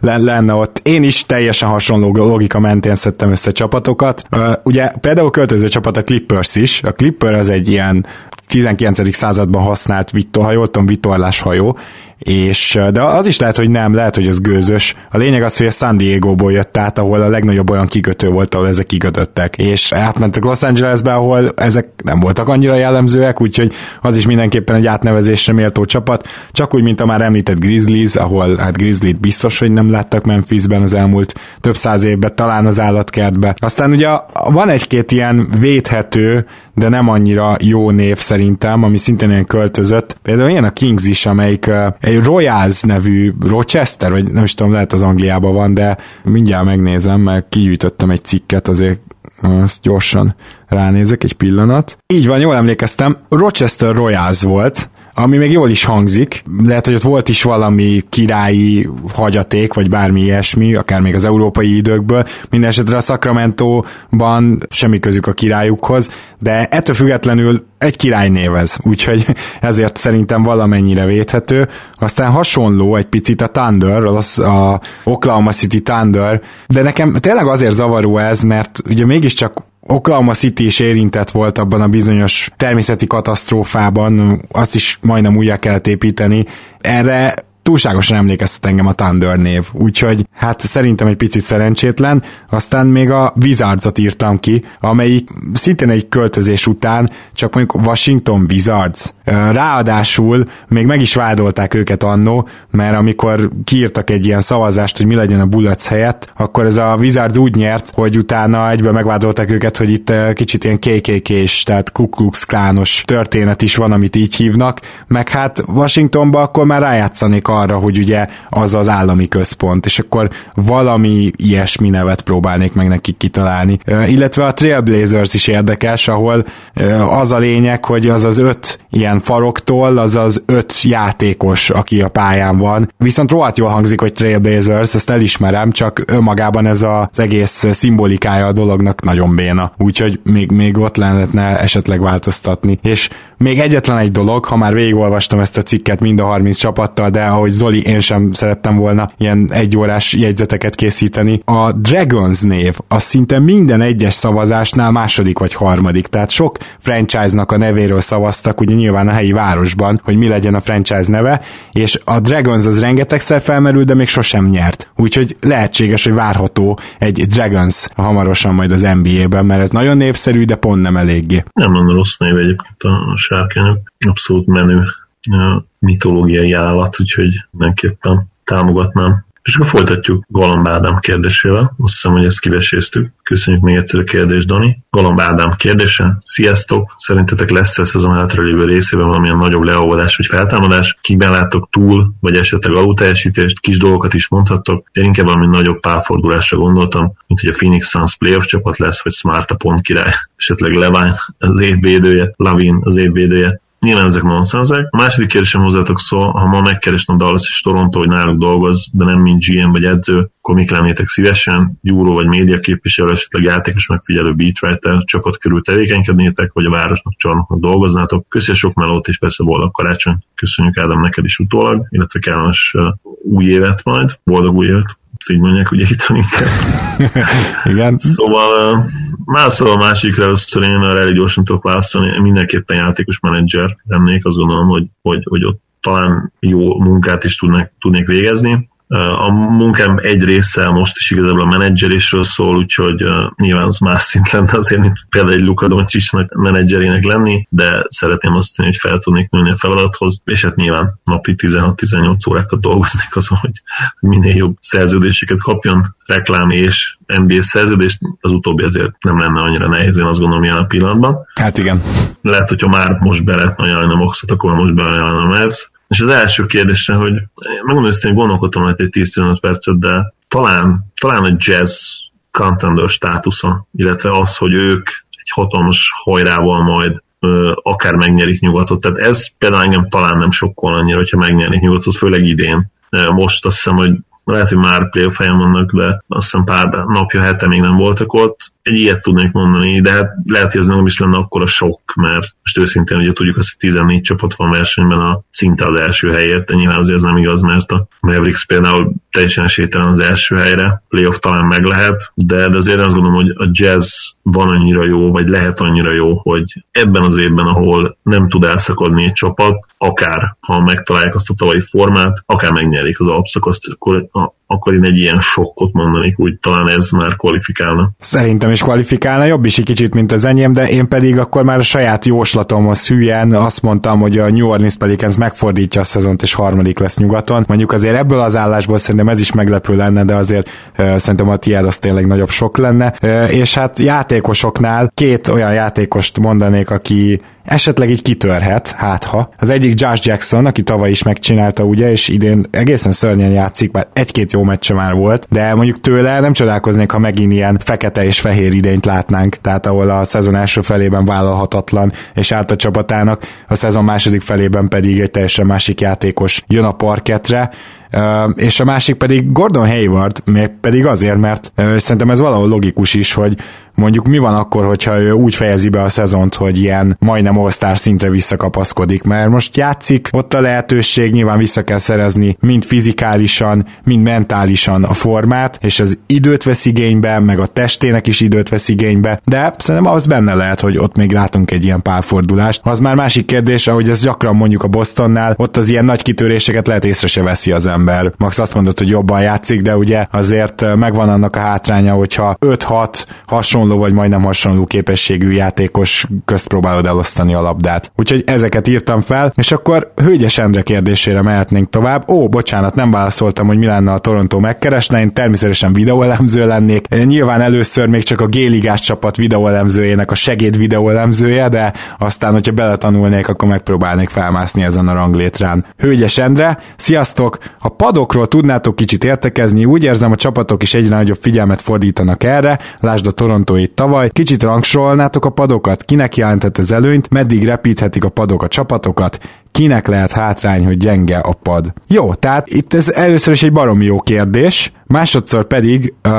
lenne ott. Én is teljesen hasonló logika mentén szedtem össze csapatokat. Ugye például költöző csapat a Clippers is. A Clipper az egy ilyen 19. században használt, ha jól tudom, vitorláshajó, és, de az is lehet, hogy nem, lehet, hogy ez gőzös. A lényeg az, hogy a San Diego-ból jött át, ahol a legnagyobb olyan kikötő volt, ahol ezek kikötöttek, és átmentek Los Angelesbe, ahol ezek nem voltak annyira jellemzőek, úgyhogy az is mindenképpen egy átnevezésre méltó csapat, csak úgy, mint a már említett Grizzlies, ahol hát Grizzlies biztos, hogy nem láttak Memphisben az elmúlt több száz évben, talán az állatkertbe. Aztán ugye van egy-két ilyen védhető, de nem annyira jó név szerintem, ami szintén ilyen költözött. Például ilyen a Kings is, amelyik egy Royals nevű Rochester, vagy nem is tudom, lehet az Angliában van, de mindjárt megnézem, mert kigyűjtöttem egy cikket, azért azt gyorsan ránézek egy pillanat. Így van, jól emlékeztem, Rochester Royals volt, ami még jól is hangzik. Lehet, hogy ott volt is valami királyi hagyaték, vagy bármi ilyesmi, akár még az európai időkből. Mindenesetre a Sacramento-ban semmi közük a királyukhoz, de ettől függetlenül egy király névez, úgyhogy <laughs> ezért szerintem valamennyire védhető. Aztán hasonló egy picit a Thunder, az a Oklahoma City Thunder, de nekem tényleg azért zavaró ez, mert ugye mégiscsak Oklahoma City is érintett volt abban a bizonyos természeti katasztrófában, azt is majdnem újra kellett építeni. Erre túlságosan emlékeztet engem a Thunder név, úgyhogy hát szerintem egy picit szerencsétlen. Aztán még a Wizards-ot írtam ki, amelyik szintén egy költözés után csak mondjuk Washington Wizards. Ráadásul még meg is vádolták őket annó, mert amikor kiírtak egy ilyen szavazást, hogy mi legyen a Bullets helyett, akkor ez a Wizards úgy nyert, hogy utána egyből megvádolták őket, hogy itt kicsit ilyen KKK-s, tehát Ku Klux Klános történet is van, amit így hívnak, meg hát Washingtonba akkor már rájátszanék arra, hogy ugye az az állami központ, és akkor valami ilyesmi nevet próbálnék meg nekik kitalálni. Illetve a Trailblazers is érdekes, ahol az a lényeg, hogy az az öt ilyen faroktól, az az öt játékos, aki a pályán van. Viszont rohadt jól hangzik, hogy Trailblazers, ezt elismerem, csak önmagában ez az egész szimbolikája a dolognak nagyon béna. Úgyhogy még, még ott lehetne esetleg változtatni. És még egyetlen egy dolog, ha már végigolvastam ezt a cikket mind a 30 csapattal, de ahogy Zoli, én sem szerettem volna ilyen egyórás jegyzeteket készíteni. A Dragons név az szinte minden egyes szavazásnál második vagy harmadik, tehát sok franchise-nak a nevéről szavaztak, ugye nyilván a helyi városban, hogy mi legyen a franchise neve, és a Dragons az rengetegszer felmerül, de még sosem nyert. Úgyhogy lehetséges, hogy várható egy Dragons hamarosan majd az NBA-ben, mert ez nagyon népszerű, de pont nem eléggé. Nem lenne rossz név egyébként a sárkányok. Abszolút menő mitológiai állat, úgyhogy mindenképpen támogatnám. És akkor folytatjuk Galamb Ádám kérdésével. Azt hiszem, hogy ezt kiveséztük. Köszönjük még egyszer a kérdést, Dani. Galamb Ádám kérdése. Sziasztok! Szerintetek lesz ez az a hátralévő részében valamilyen nagyobb leolvadás vagy feltámadás? Kikben láttok túl, vagy esetleg alulteljesítést? Kis dolgokat is mondhattok. Én inkább valami nagyobb párfordulásra gondoltam, mint hogy a Phoenix Suns playoff csapat lesz, vagy Smart a pont király, esetleg Levine az évvédője, Lavin az évvédője. Nyilván ezek nonsenszek. A második kérdésem hozzátok szól, ha ma megkeresnem Dallas és Toronto, hogy náluk dolgoz, de nem mint GM vagy edző, akkor mik lennétek szívesen? Gyúró vagy média képviselő, esetleg játékos megfigyelő beatwriter, csapat körül tevékenykednétek, vagy a városnak csarnoknak dolgoznátok. Köszönjük sok melót, és persze boldog karácsony. Köszönjük Ádám neked is utólag, illetve kellemes új évet majd, boldog új évet ezt így mondják, ugye itt inkább. <laughs> Igen. Szóval más szóval a másikra először én erre elég gyorsan tudok válaszolni. Mindenképpen játékos menedzser lennék, azt gondolom, hogy, hogy, hogy ott talán jó munkát is tudnék, tudnék végezni. A munkám egy része most is igazából a menedzserésről szól, úgyhogy nyilván az más szint lenne azért, mint például egy Luka Doncsicsnak menedzserének lenni, de szeretném azt mondani, hogy fel tudnék nőni a feladathoz, és hát nyilván napi 16-18 órákat dolgoznék azon, hogy minél jobb szerződéseket kapjon, reklám és NBA szerződést, az utóbbi azért nem lenne annyira nehéz, én azt gondolom jelen a pillanatban. Hát igen. Lehet, hogyha már most be lehetne ajánlani a Moxot, akkor most beajánlani a Mavs, és az első kérdésre, hogy megmondom hogy gondolkodtam hogy egy 10-15 percet, de talán, talán a jazz contender státusza, illetve az, hogy ők egy hatalmas hajrával majd akár megnyerik nyugatot. Tehát ez például engem talán nem sokkal annyira, hogyha megnyerik nyugatot, főleg idén. Most azt hiszem, hogy lehet, hogy már playoff helyen vannak, de azt hiszem pár napja, hete még nem voltak ott. Egy ilyet tudnék mondani, de hát lehet, hogy ez nem is lenne akkor a sok, mert most őszintén ugye tudjuk azt, hogy 14 csapat van versenyben a szinte az első helyért, de nyilván azért ez nem igaz, mert a Mavericks például teljesen esélytelen az első helyre, playoff talán meg lehet, de, de azért azt gondolom, hogy a jazz van annyira jó, vagy lehet annyira jó, hogy ebben az évben, ahol nem tud elszakadni egy csapat, akár ha megtalálják azt a tavalyi formát, akár megnyerik az alapszakaszt, akkor a, akkor én egy ilyen sokkot mondanék, úgy talán ez már kvalifikálna. Szerintem is kvalifikálna, jobb is egy kicsit, mint az enyém, de én pedig akkor már a saját jóslatomhoz hülyen azt mondtam, hogy a New Orleans Pelicans megfordítja a szezont, és harmadik lesz nyugaton. Mondjuk azért ebből az állásból szerintem ez is meglepő lenne, de azért uh, szerintem a tiéd az tényleg nagyobb sok lenne. Uh, és hát játékosoknál két olyan játékost mondanék, aki esetleg így kitörhet, hát ha. Az egyik Josh Jackson, aki tavaly is megcsinálta, ugye, és idén egészen szörnyen játszik, bár egy-két jó meccse már volt, de mondjuk tőle nem csodálkoznék, ha megint ilyen fekete és fehér idényt látnánk, tehát ahol a szezon első felében vállalhatatlan, és állt a csapatának, a szezon második felében pedig egy teljesen másik játékos jön a parketre, és a másik pedig Gordon Hayward, még pedig azért, mert szerintem ez valahol logikus is, hogy mondjuk mi van akkor, hogyha ő úgy fejezi be a szezont, hogy ilyen majdnem all szintre visszakapaszkodik, mert most játszik, ott a lehetőség, nyilván vissza kell szerezni mind fizikálisan, mind mentálisan a formát, és az időt vesz igénybe, meg a testének is időt vesz igénybe, de szerintem az benne lehet, hogy ott még látunk egy ilyen párfordulást. Az már másik kérdés, ahogy ez gyakran mondjuk a Bostonnál, ott az ilyen nagy kitöréseket lehet észre se veszi az ember. Max azt mondott, hogy jobban játszik, de ugye azért megvan annak a hátránya, hogyha 5-6 hasonló hasonló vagy majdnem hasonló képességű játékos közt próbálod elosztani a labdát. Úgyhogy ezeket írtam fel, és akkor Hölgyes Endre kérdésére mehetnénk tovább. Ó, bocsánat, nem válaszoltam, hogy mi lenne a Toronto megkeresne, én természetesen videóelemző lennék. Nyilván először még csak a Géligás csapat videóelemzőjének a segéd videóelemzője, de aztán, hogyha beletanulnék, akkor megpróbálnék felmászni ezen a ranglétrán. Hölgyes Endre, sziasztok! A padokról tudnátok kicsit értekezni, úgy érzem, a csapatok is egyre nagyobb figyelmet fordítanak erre, lásd a Toronto itt tavaly. Kicsit rangsorolnátok a padokat? Kinek jelentett ez előnyt? Meddig repíthetik a padok a csapatokat? Kinek lehet hátrány, hogy gyenge a pad? Jó, tehát itt ez először is egy baromi jó kérdés, másodszor pedig uh,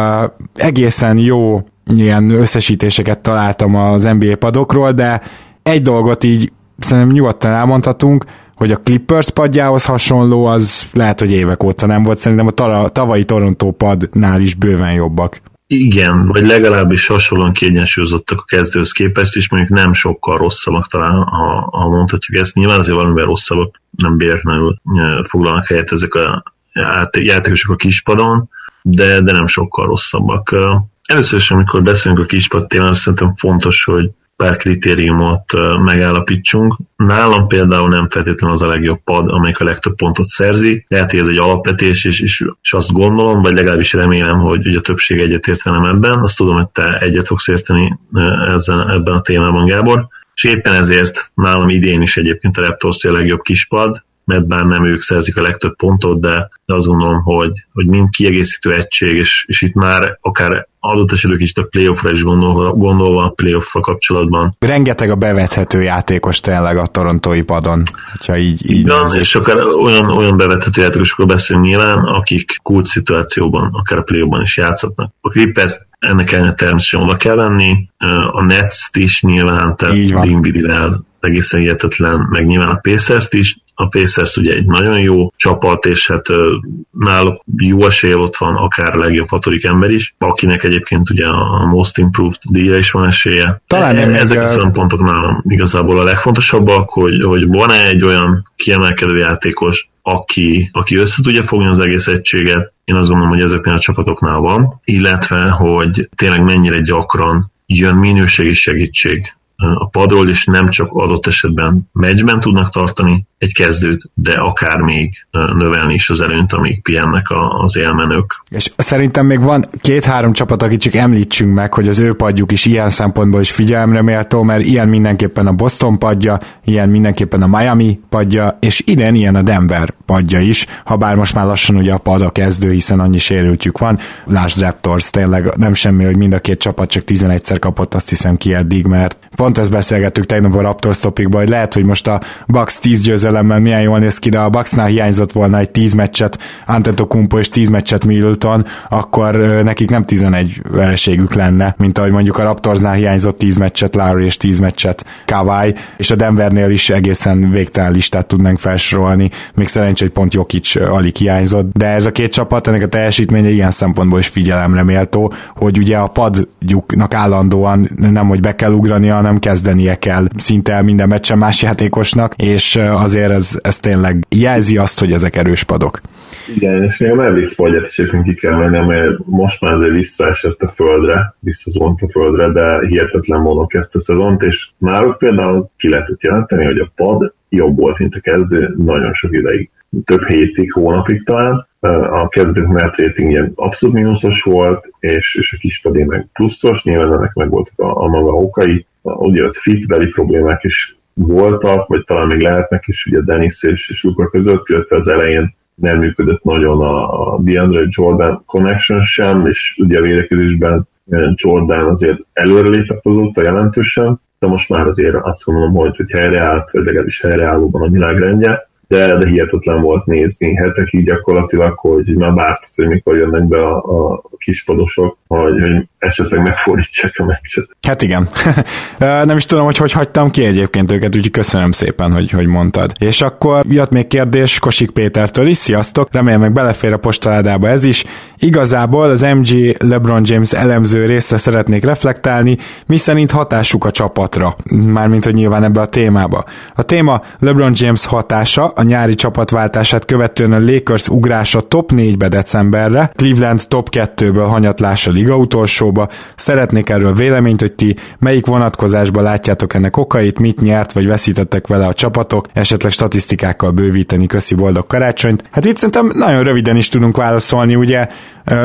egészen jó ilyen összesítéseket találtam az NBA padokról, de egy dolgot így szerintem nyugodtan elmondhatunk, hogy a Clippers padjához hasonló, az lehet, hogy évek óta nem volt, szerintem a tavalyi Toronto padnál is bőven jobbak. Igen, vagy legalábbis hasonlóan kiegyensúlyozottak a kezdőhöz képest, és mondjuk nem sokkal rosszabbak talán, ha, ha mondhatjuk ezt. Nyilván azért valamivel rosszabbak, nem véletlenül e, foglalnak helyet ezek a játékosok a kispadon, de, de nem sokkal rosszabbak. E, először is, amikor beszélünk a kispad témáról, szerintem fontos, hogy pár kritériumot megállapítsunk. Nálam például nem feltétlenül az a legjobb pad, amelyik a legtöbb pontot szerzi. Lehet, hogy ez egy alapvetés, és, és, és azt gondolom, vagy legalábbis remélem, hogy, hogy a többség egyetért velem ebben. Azt tudom, hogy te egyet fogsz érteni ezen, ebben a témában, Gábor. És éppen ezért nálam idén is egyébként a Raptors a legjobb kispad, mert bár nem ők szerzik a legtöbb pontot, de, de azt gondolom, hogy, hogy mind kiegészítő egység, és, és itt már akár adott esetben kicsit a playoffra is gondolva, gondolva a playoff kapcsolatban. Rengeteg a bevethető játékos tényleg a torontói padon, ha így, így Igen, és akár olyan, olyan bevethető játékosokról beszélünk nyilván, akik kult szituációban, akár a playoffban is játszhatnak. A Clippers ennek ellenére természetesen oda kell venni, a nets is nyilván, tehát Dinwiddie-vel egészen hihetetlen, meg nyilván a pacers is, a Pacers ugye egy nagyon jó csapat, és hát náluk jó esélye ott van akár a legjobb hatodik ember is, akinek egyébként ugye a Most Improved díja is van esélye. Talán e- Ezek a szempontok nálam igazából a legfontosabbak, hogy, hogy van-e egy olyan kiemelkedő játékos, aki, aki össze tudja fogni az egész egységet, én azt gondolom, hogy ezeknél a csapatoknál van, illetve, hogy tényleg mennyire gyakran jön minőségi segítség a padról, és nem csak adott esetben meccsben tudnak tartani egy kezdőt, de akár még növelni is az előnyt, amíg pihennek az élmenők. És szerintem még van két-három csapat, akit csak említsünk meg, hogy az ő padjuk is ilyen szempontból is figyelemre méltó, mert ilyen mindenképpen a Boston padja, ilyen mindenképpen a Miami padja, és idén ilyen a Denver padja is, ha bár most már lassan ugye a pad a kezdő, hiszen annyi sérültjük van. Lásd Raptors, tényleg nem semmi, hogy mind a két csapat csak 11-szer kapott, azt hiszem ki eddig, mert pont ezt beszélgettük tegnap a Raptors topikban, hogy lehet, hogy most a Bucks 10 győzelemmel milyen jól néz ki, de a Bucksnál hiányzott volna egy 10 meccset Antetokounmpo és 10 meccset Middleton, akkor nekik nem 11 vereségük lenne, mint ahogy mondjuk a Raptorsnál hiányzott 10 meccset Lowry és 10 meccset Kawai, és a Denvernél is egészen végtelen listát tudnánk felsorolni, még szerencsé, hogy pont Jokic alig hiányzott, de ez a két csapat, ennek a teljesítménye ilyen szempontból is figyelemre méltó, hogy ugye a padjuknak állandóan nem, hogy be kell ugrani, hanem kezdenie kell szinte minden meccsen más játékosnak, és azért ez, ez tényleg jelzi azt, hogy ezek erős padok. Igen, és még a Mavericks spoilet is ki kell menni, mert most már azért visszaesett a földre, visszazont a földre, de hihetetlen módon kezdte a szezont, és már például ki lehetett jelenteni, hogy a pad jobb volt, mint a kezdő nagyon sok ideig. Több hétig, hónapig talán. A kezdők net ratingje abszolút mínuszos volt, és, és a kispadé meg pluszos, nyilván ennek meg voltak a, a maga okai. Ugye ott fitbeli problémák is voltak, vagy talán még lehetnek is ugye Dennis és, és Luka között, illetve az elején nem működött nagyon a, DeAndre Jordan connection sem, és ugye a védekezésben Jordan azért előrelépett azóta jelentősen, de most már azért azt mondom, hogy, hogy helyreállt, vagy legalábbis helyreállóban a világrendje, de, de hihetetlen volt nézni hetekig gyakorlatilag, hogy már várt hogy mikor jönnek be a, a kispadosok, hogy, hogy esetleg megfordítsák a meccset. Hát igen. <laughs> Nem is tudom, hogy hogy hagytam ki egyébként őket, úgyhogy köszönöm szépen, hogy, hogy mondtad. És akkor jött még kérdés Kosik Pétertől is, sziasztok, remélem meg belefér a postaládába ez is. Igazából az MG LeBron James elemző részre szeretnék reflektálni, mi szerint hatásuk a csapatra, mármint hogy nyilván ebbe a témába. A téma LeBron James hatása, a nyári csapatváltását követően a Lakers ugrása top 4-be decemberre, Cleveland top 2-ből hanyatlása liga utolsóba. Szeretnék erről véleményt, hogy ti melyik vonatkozásban látjátok ennek okait, mit nyert vagy veszítettek vele a csapatok, esetleg statisztikákkal bővíteni, köszi boldog karácsonyt. Hát itt szerintem nagyon röviden is tudunk válaszolni, ugye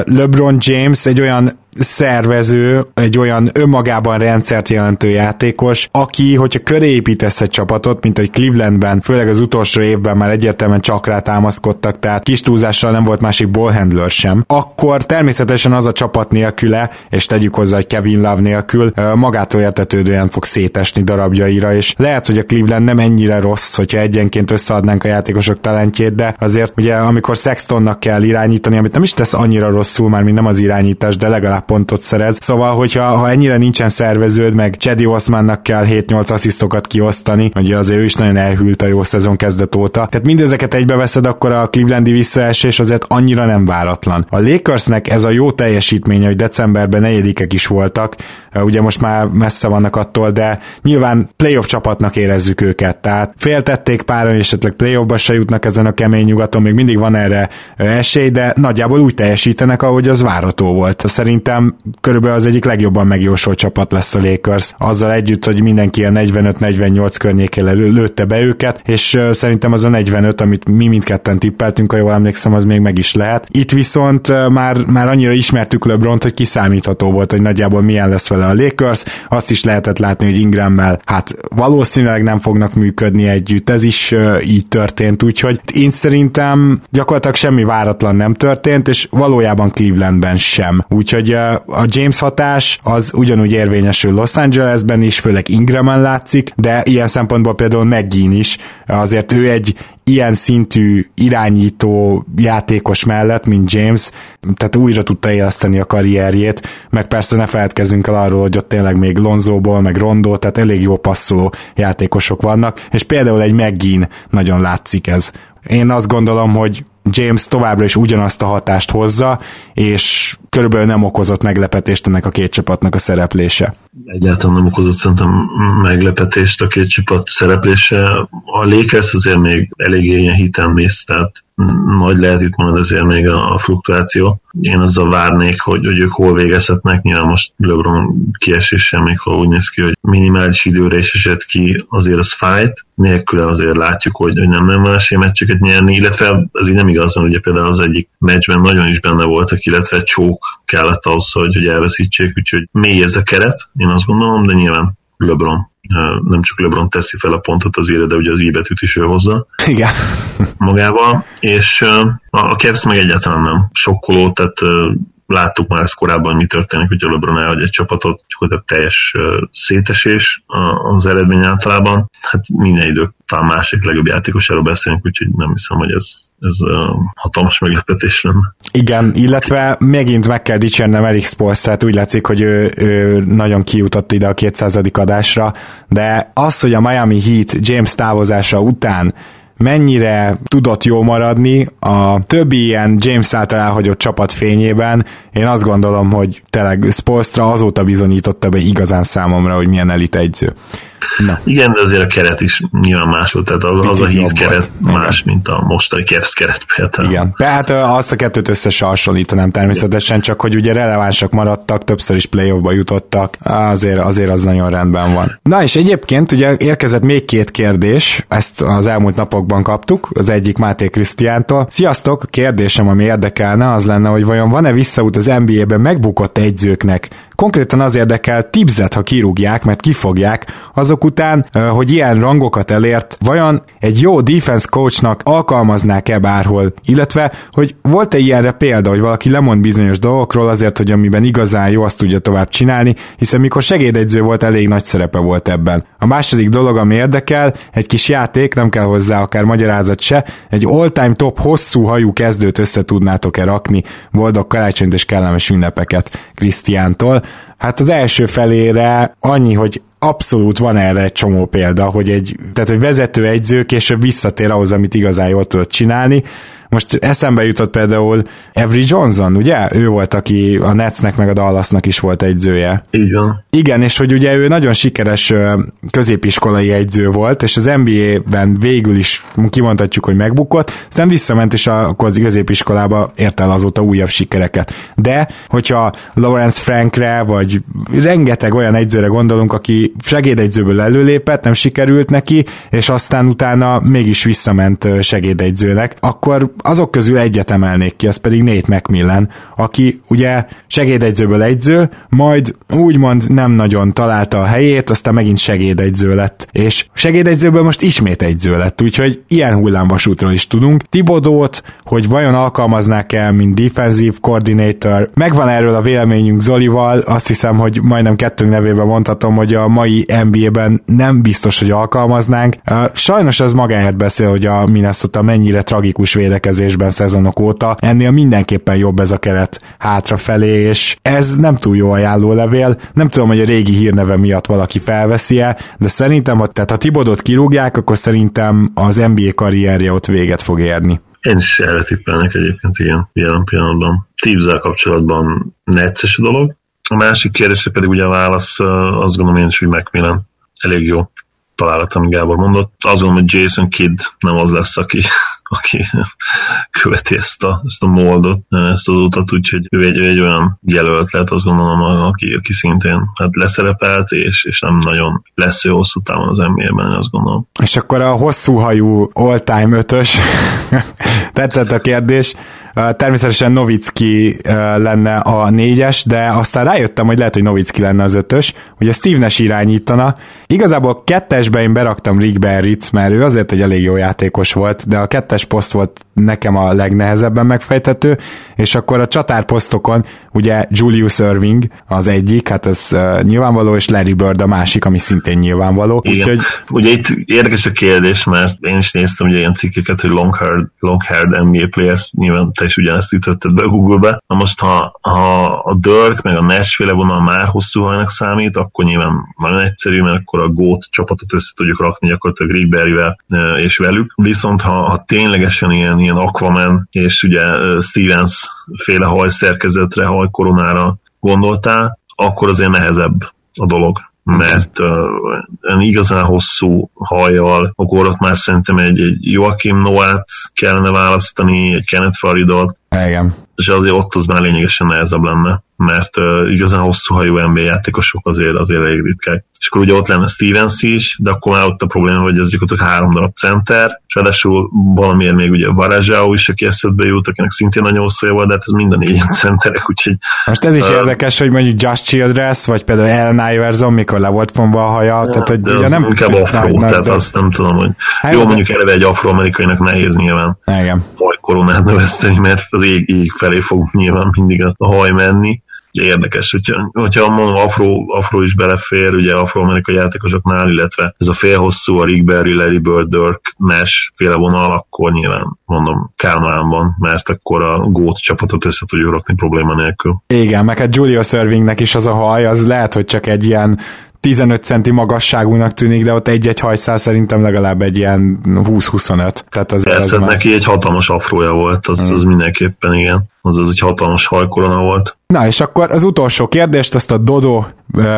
LeBron James egy olyan szervező, egy olyan önmagában rendszert jelentő játékos, aki, hogyha köré építesz egy csapatot, mint hogy Clevelandben, főleg az utolsó évben már egyértelműen csak rá támaszkodtak, tehát kis túlzással nem volt másik ballhandler sem, akkor természetesen az a csapat nélküle, és tegyük hozzá, hogy Kevin Love nélkül magától értetődően fog szétesni darabjaira, és lehet, hogy a Cleveland nem ennyire rossz, hogyha egyenként összeadnánk a játékosok talentjét, de azért ugye amikor Sextonnak kell irányítani, amit nem is tesz annyira rosszul, már mint nem az irányítás, de legalább pontot szerez. Szóval, hogyha ha ennyire nincsen szerveződ, meg Chedi Osmannak kell 7-8 asszisztokat kiosztani, ugye azért ő is nagyon elhűlt a jó szezon kezdet óta. Tehát mindezeket egybeveszed, akkor a Clevelandi visszaesés azért annyira nem váratlan. A Lakersnek ez a jó teljesítménye, hogy decemberben negyedikek is voltak, ugye most már messze vannak attól, de nyilván playoff csapatnak érezzük őket, tehát féltették páron, és esetleg playoffba se jutnak ezen a kemény nyugaton, még mindig van erre esély, de nagyjából úgy teljesítenek, ahogy az várható volt. Szerintem körülbelül az egyik legjobban megjósolt csapat lesz a Lakers, azzal együtt, hogy mindenki a 45-48 környékén lőtte be őket, és szerintem az a 45, amit mi mindketten tippeltünk, ha jól emlékszem, az még meg is lehet. Itt viszont már, már annyira ismertük LeBron-t, hogy kiszámítható volt, hogy nagyjából milyen lesz vele a Lakers. Azt is lehetett látni, hogy Ingrammel hát valószínűleg nem fognak működni együtt. Ez is így történt, úgyhogy én szerintem gyakorlatilag semmi váratlan nem történt, és valójában Clevelandben sem. Úgyhogy a James hatás az ugyanúgy érvényesül Los Angelesben is, főleg Ingramen látszik, de ilyen szempontból például McGinn is, azért ő egy ilyen szintű irányító játékos mellett, mint James, tehát újra tudta éleszteni a karrierjét, meg persze ne feledkezzünk el arról, hogy ott tényleg még Lonzóból, meg Rondó, tehát elég jó passzoló játékosok vannak, és például egy McGinn nagyon látszik ez. Én azt gondolom, hogy James továbbra is ugyanazt a hatást hozza, és körülbelül nem okozott meglepetést ennek a két csapatnak a szereplése. Egyáltalán nem okozott szerintem meglepetést a két csapat szereplése. A Lakers azért még elég ilyen hiten mész, tehát nagy lehet itt majd azért még a, a fluktuáció. Én azzal várnék, hogy, hogy ők hol végezhetnek, nyilván most LeBron kieséssel még hol úgy néz ki, hogy minimális időre is esett ki, azért az fájt, nélküle azért látjuk, hogy, hogy nem nem más meccseket nyerni, illetve ez így nem igaz, mert ugye például az egyik meccsben nagyon is benne voltak, illetve csók kellett ahhoz, hogy, hogy elveszítsék, úgyhogy mély ez a keret, én azt gondolom, de nyilván LeBron nem csak LeBron teszi fel a pontot az ére, de ugye az íbetűt is ő hozza. Igen. Magával, és a Cavs meg egyáltalán nem sokkoló, tehát láttuk már ezt korábban, mi történik, hogy a LeBron elhagy egy csapatot, a teljes szétesés az eredmény általában. Hát minden idők talán másik legjobb játékosáról beszélünk, úgyhogy nem hiszem, hogy ez, ez hatalmas meglepetés lenne. Igen, illetve megint meg kell dicsérnem Eric Spolsz, tehát úgy látszik, hogy ő, ő nagyon kijutott ide a 200. adásra, de az, hogy a Miami Heat James távozása után mennyire tudott jó maradni a többi ilyen James által elhagyott csapat fényében, én azt gondolom, hogy tényleg Spolstra azóta bizonyította be igazán számomra, hogy milyen elit egyző. Na. Igen, de azért a keret is nyilván más volt, tehát az, az a híz keret volt. más, mint a mostani Kevsz keret például. Igen, tehát azt a kettőt összehasonlítanám természetesen, Igen. csak hogy ugye relevánsak maradtak, többször is playoffba jutottak, azért, azért az nagyon rendben van. Na és egyébként ugye érkezett még két kérdés, ezt az elmúlt napokban kaptuk, az egyik Máté Krisztiántól. Sziasztok, kérdésem, ami érdekelne, az lenne, hogy vajon van-e visszaút az NBA-ben megbukott egyzőknek Konkrétan az érdekel Tibzet, ha kirúgják, mert kifogják, azok után, hogy ilyen rangokat elért, vajon egy jó defense coachnak alkalmaznák-e bárhol, illetve, hogy volt-e ilyenre példa, hogy valaki lemond bizonyos dolgokról azért, hogy amiben igazán jó, azt tudja tovább csinálni, hiszen mikor segédegyző volt, elég nagy szerepe volt ebben. A második dolog, ami érdekel, egy kis játék, nem kell hozzá akár magyarázat se, egy all-time top hosszú hajú kezdőt össze tudnátok-e rakni, boldog karácsonyt és kellemes ünnepeket Krisztiántól. Hát az első felére annyi, hogy abszolút van erre egy csomó példa, hogy egy, tehát egy vezető egyző később visszatér ahhoz, amit igazán jól tudott csinálni, most eszembe jutott például Every Johnson, ugye? Ő volt, aki a Netsnek meg a Dallasnak is volt egyzője. Így van. Igen, és hogy ugye ő nagyon sikeres középiskolai egyző volt, és az NBA-ben végül is kimondhatjuk, hogy megbukott, aztán visszament, és a középiskolába ért el azóta újabb sikereket. De, hogyha Lawrence Frankre, vagy rengeteg olyan egyzőre gondolunk, aki segédegyzőből előlépett, nem sikerült neki, és aztán utána mégis visszament segédegyzőnek, akkor azok közül egyet emelnék ki, az pedig Nate McMillan, aki ugye segédegyzőből egyző, majd úgymond nem nagyon találta a helyét, aztán megint segédegyző lett, és segédegyzőből most ismét egyző lett, úgyhogy ilyen hullámvasútról is tudunk. Tibodót, hogy vajon alkalmaznák el, mint defensive coordinator, megvan erről a véleményünk Zolival, azt hiszem, hogy majdnem kettőnk nevében mondhatom, hogy a mai NBA-ben nem biztos, hogy alkalmaznánk. Sajnos ez magáért beszél, hogy a Minnesota mennyire tragikus védekezés védekezésben szezonok óta, ennél mindenképpen jobb ez a keret hátrafelé, és ez nem túl jó ajánlólevél. Nem tudom, hogy a régi hírneve miatt valaki felveszi-e, de szerintem, ha, tehát ha Tibodot kirúgják, akkor szerintem az NBA karrierje ott véget fog érni. Én is erre tippelnek egyébként, igen, jelen pillanatban. Tibzel kapcsolatban necces a dolog. A másik kérdésre pedig ugye a válasz, azt gondolom én is, hogy Macmillan elég jó találat, amit Gábor mondott. Azt gondolom, hogy Jason Kidd nem az lesz, aki, aki követi ezt a, ezt a moldot, ezt az utat, úgyhogy ő egy, egy olyan jelölt lehet, azt gondolom, aki, aki szintén hát leszerepelt, és, és nem nagyon lesz ő hosszú távon az NBA-ben, azt gondolom. És akkor a hosszú hajú all-time ötös, <laughs> tetszett a kérdés, Természetesen Novicki lenne a négyes, de aztán rájöttem, hogy lehet, hogy Novicki lenne az ötös. Ugye Steve Nash irányítana. Igazából kettesbe én beraktam Rick Barry-t, mert ő azért egy elég jó játékos volt, de a kettes poszt volt nekem a legnehezebben megfejthető, és akkor a csatárposztokon ugye Julius Irving az egyik, hát ez uh, nyilvánvaló, és Larry Bird a másik, ami szintén nyilvánvaló. Igen. Úgyhogy... Ugye itt érdekes a kérdés, mert én is néztem ugye ilyen cikkeket, hogy long-haired, long-haired NBA players, nyilván te is ugyanezt ütötted be Google-be. Na most, ha, ha a Dirk meg a Nashville vonal már hosszú hajnak számít, akkor nyilván nagyon egyszerű, mert akkor a GOAT csapatot össze tudjuk rakni gyakorlatilag Rick Barry-vel és velük. Viszont ha, ha ténylegesen ilyen, ilyen Aquaman és ugye Stevens féle hajszerkezetre, hajkoronára gondoltál, akkor azért nehezebb a dolog mert uh, igazán hosszú hajjal, akkor ott már szerintem egy, egy Joachim Noát kellene választani, egy Kenneth Faridot, igen. És azért ott az már lényegesen nehezebb lenne, mert uh, igazán hosszú hajú NBA játékosok azért, azért elég ritkák. És akkor ugye ott lenne Stevens is, de akkor már ott a probléma, hogy ez gyakorlatilag három darab center, és ráadásul valamiért még ugye Varázsáó is, aki eszedbe jut, akinek szintén nagyon hosszú volt, de hát ez minden ilyen centerek, úgyhogy... Most ez is uh, érdekes, hogy mondjuk Just Childress, vagy például Ellen Iverson, mikor le volt fonva a haja, ja, tehát hogy ugye nem... Inkább afro, tehát azt nem tudom, hogy... Hát jó, mondjuk eleve egy afroamerikainak nehéz nyilván. Igen. Majd koronát növeszteni, mert az ég, ég felé fog nyilván mindig a haj menni. Érdekes, hogyha, hogyha mondom, afro, afro is belefér, ugye afroamerikai játékosoknál, illetve ez a félhosszú, a Rick Barry, Larry Bird, Dirk, Nash féle vonal, akkor nyilván mondom Kálmánban, mert akkor a gót csapatot össze tudjuk rakni probléma nélkül. Igen, meg hát Julio Servingnek is az a haj, az lehet, hogy csak egy ilyen 15 centi magasságúnak tűnik, de ott egy-egy hajszál szerintem legalább egy ilyen 20-25. Tehát az Persze, az neki már... egy hatalmas afrója volt, az, hmm. az mindenképpen igen az az egy hatalmas hajkorona volt. Na és akkor az utolsó kérdést, azt a Dodo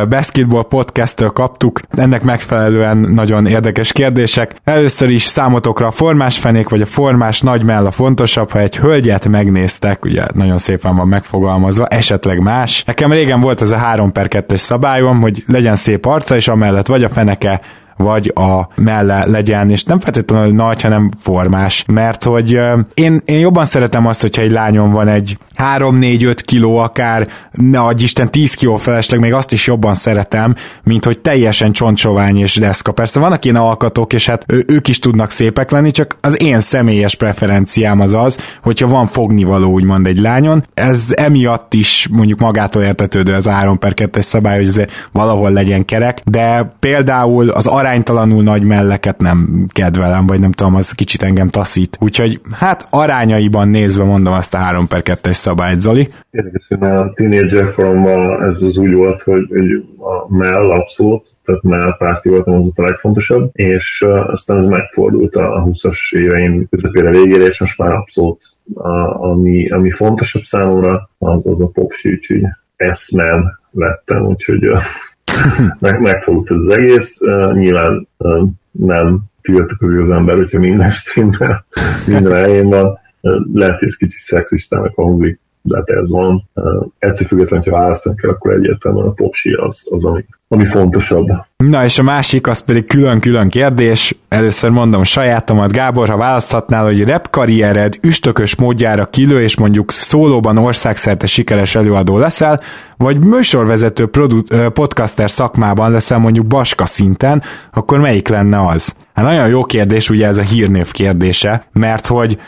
Basketball podcast kaptuk, ennek megfelelően nagyon érdekes kérdések. Először is számotokra a formás fenék vagy a formás nagy mell a fontosabb, ha egy hölgyet megnéztek, ugye nagyon szépen van megfogalmazva, esetleg más. Nekem régen volt ez a 3 per 2-es szabályom, hogy legyen szép arca, és amellett vagy a feneke, vagy a melle legyen, és nem feltétlenül nagy, hanem formás, mert hogy én, én jobban szeretem azt, hogyha egy lányom van egy 3-4-5 kiló akár, ne adj Isten 10 kiló felesleg, még azt is jobban szeretem, mint hogy teljesen csontsovány és deszka. Persze vannak ilyen alkatok, és hát ők is tudnak szépek lenni, csak az én személyes preferenciám az az, hogyha van fognivaló úgymond egy lányon, ez emiatt is mondjuk magától értetődő az 3 per 2 szabály, hogy valahol legyen kerek, de például az aránytalanul nagy melleket nem kedvelem, vagy nem tudom, az kicsit engem taszít. Úgyhogy hát arányaiban nézve mondom azt a 3 per 2 szabályt, Zoli. Érdekes, hogy a teenager foromban ez az úgy volt, hogy, hogy a mell abszolút, tehát mell párti volt, az a legfontosabb, és aztán ez megfordult a 20-as éveim közepére végére, és most már abszolút a, ami, ami fontosabb számomra, az, az a popsi, úgyhogy S-man lettem, úgyhogy <laughs> meg, megfogott az egész. Uh, nyilván uh, nem tiltakozik az ember, hogyha minden stimmel, <laughs> minden helyén van. Lehet, hogy ez kicsit szexistának hangzik, de hát ez van. Ettől függetlenül, ha választani kell, akkor egyértelműen a popsi az, az ami, ami fontosabb. Na és a másik, az pedig külön-külön kérdés. Először mondom sajátomat, Gábor, ha választhatnál, hogy rap karriered üstökös módjára kilő, és mondjuk szólóban országszerte sikeres előadó leszel, vagy műsorvezető produ- podcaster szakmában leszel mondjuk baska szinten, akkor melyik lenne az? Hát nagyon jó kérdés, ugye ez a hírnév kérdése, mert hogy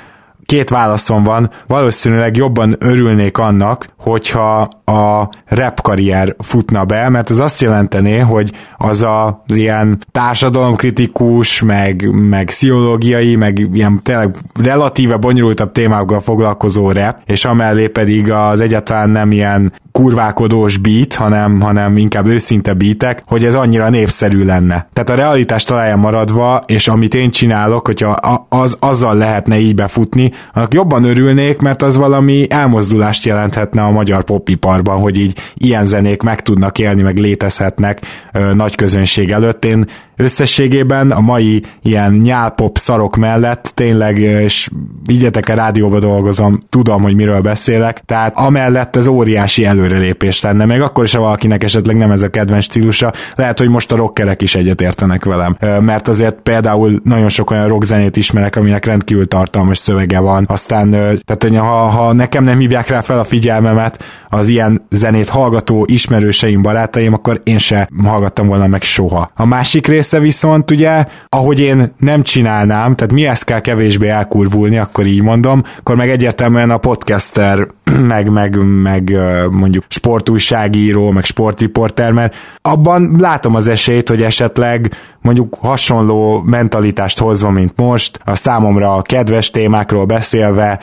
két válaszom van, valószínűleg jobban örülnék annak, hogyha a rap karrier futna be, mert ez azt jelentené, hogy az az ilyen társadalomkritikus, meg, meg pszichológiai, meg ilyen tényleg relatíve bonyolultabb témákkal foglalkozó rap, és amellé pedig az egyáltalán nem ilyen kurvákodós beat, hanem, hanem inkább őszinte beatek, hogy ez annyira népszerű lenne. Tehát a realitás találja maradva, és amit én csinálok, hogyha az, azzal lehetne így befutni, annak jobban örülnék, mert az valami elmozdulást jelenthetne a magyar popiparban, hogy így ilyen zenék meg tudnak élni, meg létezhetnek ö, nagy közönség előtt. Én összességében a mai ilyen nyálpop szarok mellett tényleg, és vigyetek a rádióba dolgozom, tudom, hogy miről beszélek, tehát amellett ez óriási előrelépés lenne, még akkor is, ha valakinek esetleg nem ez a kedvenc stílusa, lehet, hogy most a rockerek is egyetértenek velem, mert azért például nagyon sok olyan rockzenét ismerek, aminek rendkívül tartalmas szövege van, aztán tehát ha, ha nekem nem hívják rá fel a figyelmemet az ilyen zenét hallgató ismerőseim, barátaim, akkor én se hallgattam volna meg soha. A másik rész része viszont ugye, ahogy én nem csinálnám, tehát mi ezt kell kevésbé elkurvulni, akkor így mondom, akkor meg egyértelműen a podcaster, <clears throat> meg, meg, meg mondjuk sportújságíró, meg sportriporter, mert abban látom az esélyt, hogy esetleg mondjuk hasonló mentalitást hozva, mint most, a számomra a kedves témákról beszélve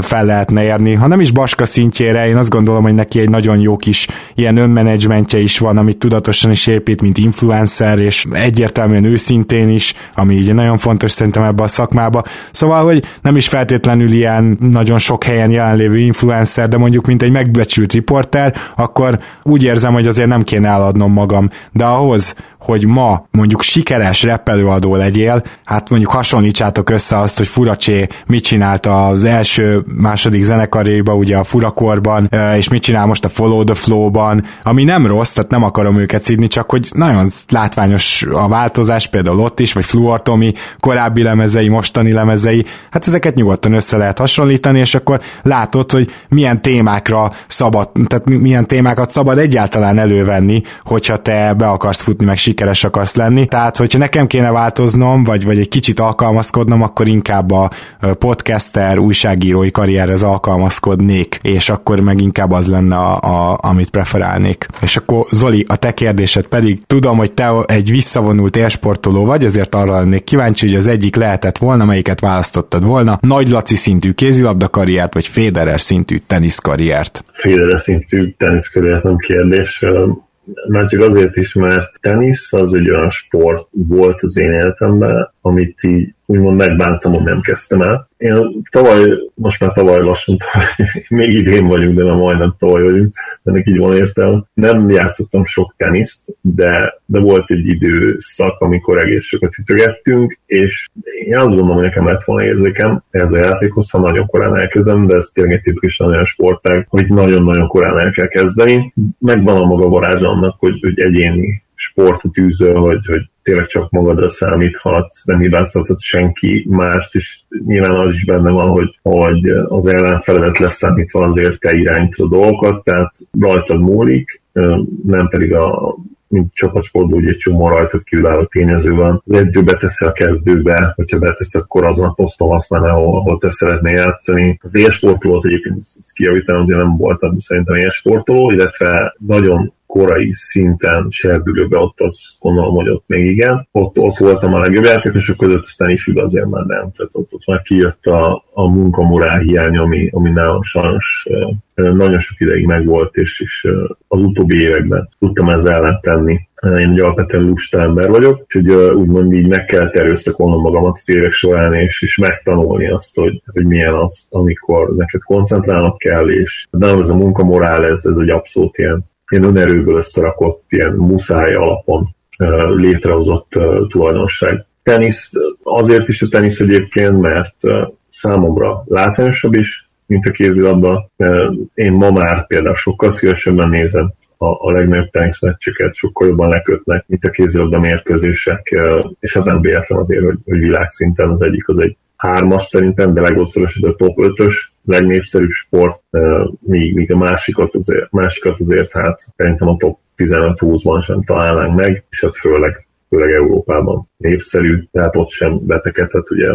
fel lehetne érni, ha nem is Baska szintjére, én azt gondolom, hogy neki egy nagyon jó kis ilyen önmenedzsmentje is van, amit tudatosan is épít, mint influencer, és egyértelműen őszintén is, ami ugye nagyon fontos szerintem ebbe a szakmába. Szóval, hogy nem is feltétlenül ilyen nagyon sok helyen jelenlévő influencer, de mondjuk mint egy megbecsült riporter, akkor úgy érzem, hogy azért nem kéne eladnom magam. De ahhoz, hogy ma mondjuk sikeres reppelőadó legyél, hát mondjuk hasonlítsátok össze azt, hogy Furacsé mit csinált az első, második zenekarjaiba, ugye a Furakorban, és mit csinál most a Follow the Flow-ban, ami nem rossz, tehát nem akarom őket szidni, csak hogy nagyon látványos a változás, például ott is, vagy Fluor Tomi korábbi lemezei, mostani lemezei, hát ezeket nyugodtan össze lehet hasonlítani, és akkor látod, hogy milyen témákra szabad, tehát milyen témákat szabad egyáltalán elővenni, hogyha te be akarsz futni, meg sikeres akarsz lenni. Tehát, hogyha nekem kéne változnom, vagy, vagy egy kicsit alkalmazkodnom, akkor inkább a podcaster, újságírói karrierhez alkalmazkodnék, és akkor meg inkább az lenne, a, a, amit preferálnék. És akkor Zoli, a te kérdésed pedig, tudom, hogy te egy visszavonult élsportoló vagy, ezért arra lennék kíváncsi, hogy az egyik lehetett volna, melyiket választottad volna, Nagy Laci szintű kézilabda karriert, vagy Federer szintű teniszkarriert? Federer szintű teniszkarriert nem kérdés. Már csak azért is, mert tenisz az egy olyan sport volt az én életemben, amit így úgymond megbántam, hogy nem kezdtem el. Én tavaly, most már tavaly lassan, tavaly, <laughs> még idén vagyunk, de már majdnem tavaly vagyunk, ennek így van értelme. Nem játszottam sok teniszt, de, de volt egy időszak, amikor egész sokat ütögettünk, és én azt gondolom, hogy nekem lett volna érzékem ez a játékhoz, ha nagyon korán elkezdem, de ez tényleg egy tipikusan olyan sportág, hogy nagyon-nagyon korán el kell kezdeni. Megvan a maga varázs annak, hogy, hogy egyéni sportot űzöl, hogy, hogy tényleg csak magadra számíthatsz, nem hibáztathatsz senki mást, és nyilván az is benne van, hogy, hogy az ellenfeledet leszámítva azért te irányítod dolgokat, tehát rajtad múlik, nem pedig a mint csapatsportban ugye egy csomó rajtad kívülálló tényező van. Az edző beteszi a kezdőbe, hogyha beteszi, akkor azon a poszton használná, ahol, ahol te szeretnél játszani. Az élsportoló egyébként kijavítanom, azért nem voltam szerintem élsportoló, illetve nagyon korai szinten serdülőbe, ott azt gondolom, hogy ott még igen. Ott, ott voltam a legjobb játékosok között, aztán ifjú azért már nem. Tehát ott, ott már kijött a, a munkamorál hiány, ami, ami nálam sajnos nagyon sok ideig megvolt, és, és az utóbbi években tudtam ezzel ellen tenni. Én egy alapvetően lusta ember vagyok, úgyhogy úgymond így meg kell erőszakolnom magamat az évek során, és, és megtanulni azt, hogy, hogy milyen az, amikor neked koncentrálnod kell, és nem ez a munkamorál, ez, ez egy abszolút ilyen ilyen önerőből összerakott, ilyen muszáj alapon létrehozott tulajdonság. Tenisz, azért is a tenisz egyébként, mert számomra látványosabb is, mint a kézilabda. Én ma már például sokkal szívesebben nézem a, a legnagyobb teniszmeccseket, sokkal jobban lekötnek, mint a kézilabda mérkőzések, és hát nem véletlen azért, hogy, hogy világszinten az egyik az egy hármas szerintem, de legosztorosabb a top 5-ös, legnépszerűbb sport, míg, míg a másikat azért, másikat azért hát szerintem a top 15-20-ban sem találnánk meg, és hát főleg főleg Európában népszerű, tehát ott sem betekedhet ugye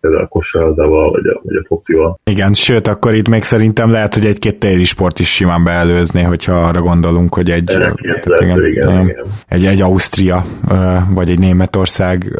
például a kosárlabdával, vagy a, vagy a focival. Igen, sőt, akkor itt még szerintem lehet, hogy egy-két téli sport is simán beelőzné, hogyha arra gondolunk, hogy egy, tehát, igen, igen, igen. egy, egy Ausztria, vagy egy Németország,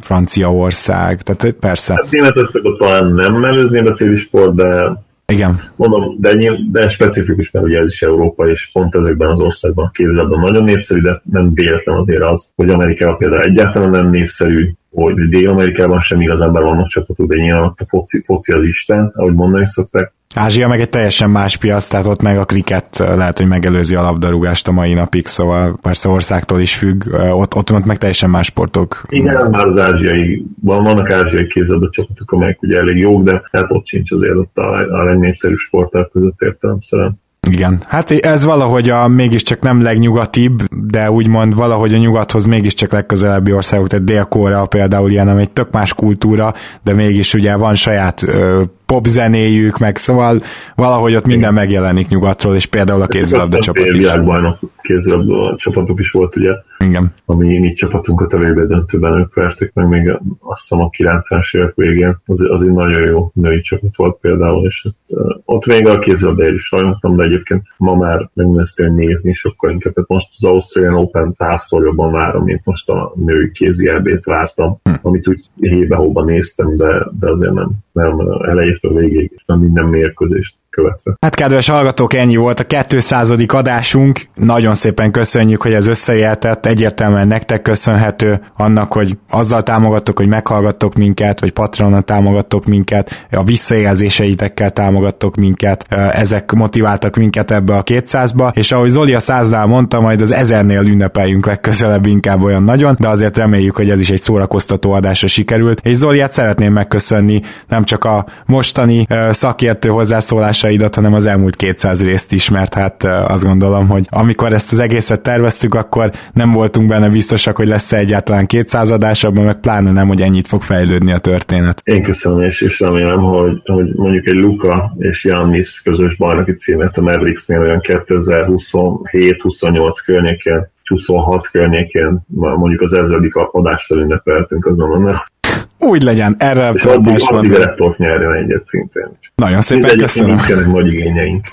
Franciaország, tehát persze. Hát Németországot talán nem előzném a téli sport, de igen. Mondom, de, de specifikus, mert ugye ez is Európa, és pont ezekben az országban kézilabda nagyon népszerű, de nem véletlen azért az, hogy Amerikában például egyáltalán nem népszerű, hogy Dél-Amerikában sem igazán vannak csapatok, de nyilván ott a foci, foci az Isten, ahogy mondani szokták, Ázsia meg egy teljesen más piac, tehát ott meg a kriket lehet, hogy megelőzi a labdarúgást a mai napig, szóval persze országtól is függ, ott, ott, ott meg teljesen más sportok. Igen, már az ázsiai, van, vannak ázsiai kézzelbe csapatok, amelyek ugye elég jók, de hát ott sincs azért ott a, a legnépszerűbb sporták között értelemszerűen. Igen, hát ez valahogy a mégiscsak nem legnyugatibb, de úgymond valahogy a nyugathoz mégiscsak legközelebbi országok, tehát Dél-Korea például ilyen, egy tök más kultúra, de mégis ugye van saját ö, popzenéjük, meg szóval valahogy ott minden megjelenik nyugatról, és például a kézilabda csapat is. Világbajnok kézilabda csapatok is volt, ugye? Igen. Ami mi csapatunkat a végbe döntőben ők verték meg még azt hiszem a 90-es évek végén. Az, az egy nagyon jó női csapat volt például, és ott, ott még a kézilabda is sajnáltam, de egyébként ma már megnéztél nézni sokkal inkább. Tehát most az Australian Open százszor jobban várom, mint most a női kézi vártam, hm. amit úgy hébe-hóban néztem, de, de azért nem, nem elejétől végéig, és nem minden mérkőzést követve. Hát kedves hallgatók, ennyi volt a 200. adásunk. Nagyon szépen köszönjük, hogy ez összejeltett. Egyértelműen nektek köszönhető annak, hogy azzal támogattok, hogy meghallgattok minket, vagy Patronon támogattok minket, a visszajelzéseitekkel támogattok minket. Ezek motiváltak minket ebbe a 200-ba, és ahogy Zoli a száznál mondta, majd az ezernél ünnepeljünk legközelebb inkább olyan nagyon, de azért reméljük, hogy ez is egy szórakoztató adásra sikerült. És Zoliát szeretném megköszönni nem csak a mostani szakértő hozzászólás tudásaidat, hanem az elmúlt 200 részt is, mert hát azt gondolom, hogy amikor ezt az egészet terveztük, akkor nem voltunk benne biztosak, hogy lesz-e egyáltalán 200 adás, abban meg pláne nem, hogy ennyit fog fejlődni a történet. Én köszönöm, és, és remélem, hogy, hogy mondjuk egy Luka és Jannis közös bajnoki címet a Mavericksnél olyan 2027-28 környékén 26 környékén, mondjuk az ezredik adást ünnepeltünk azon, mert úgy legyen, erre és addig, más addig Raptort nyerjen egyet szintén. Nagyon szépen Mindegy, köszönöm. Nincsenek nagy igényeink.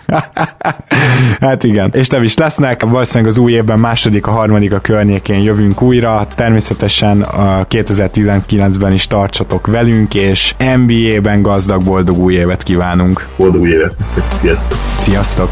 <laughs> hát igen, és nem is lesznek, valószínűleg az új évben második, a harmadik a környékén jövünk újra, természetesen a 2019-ben is tartsatok velünk, és NBA-ben gazdag, boldog új évet kívánunk. Boldog új évet, sziasztok! Sziasztok!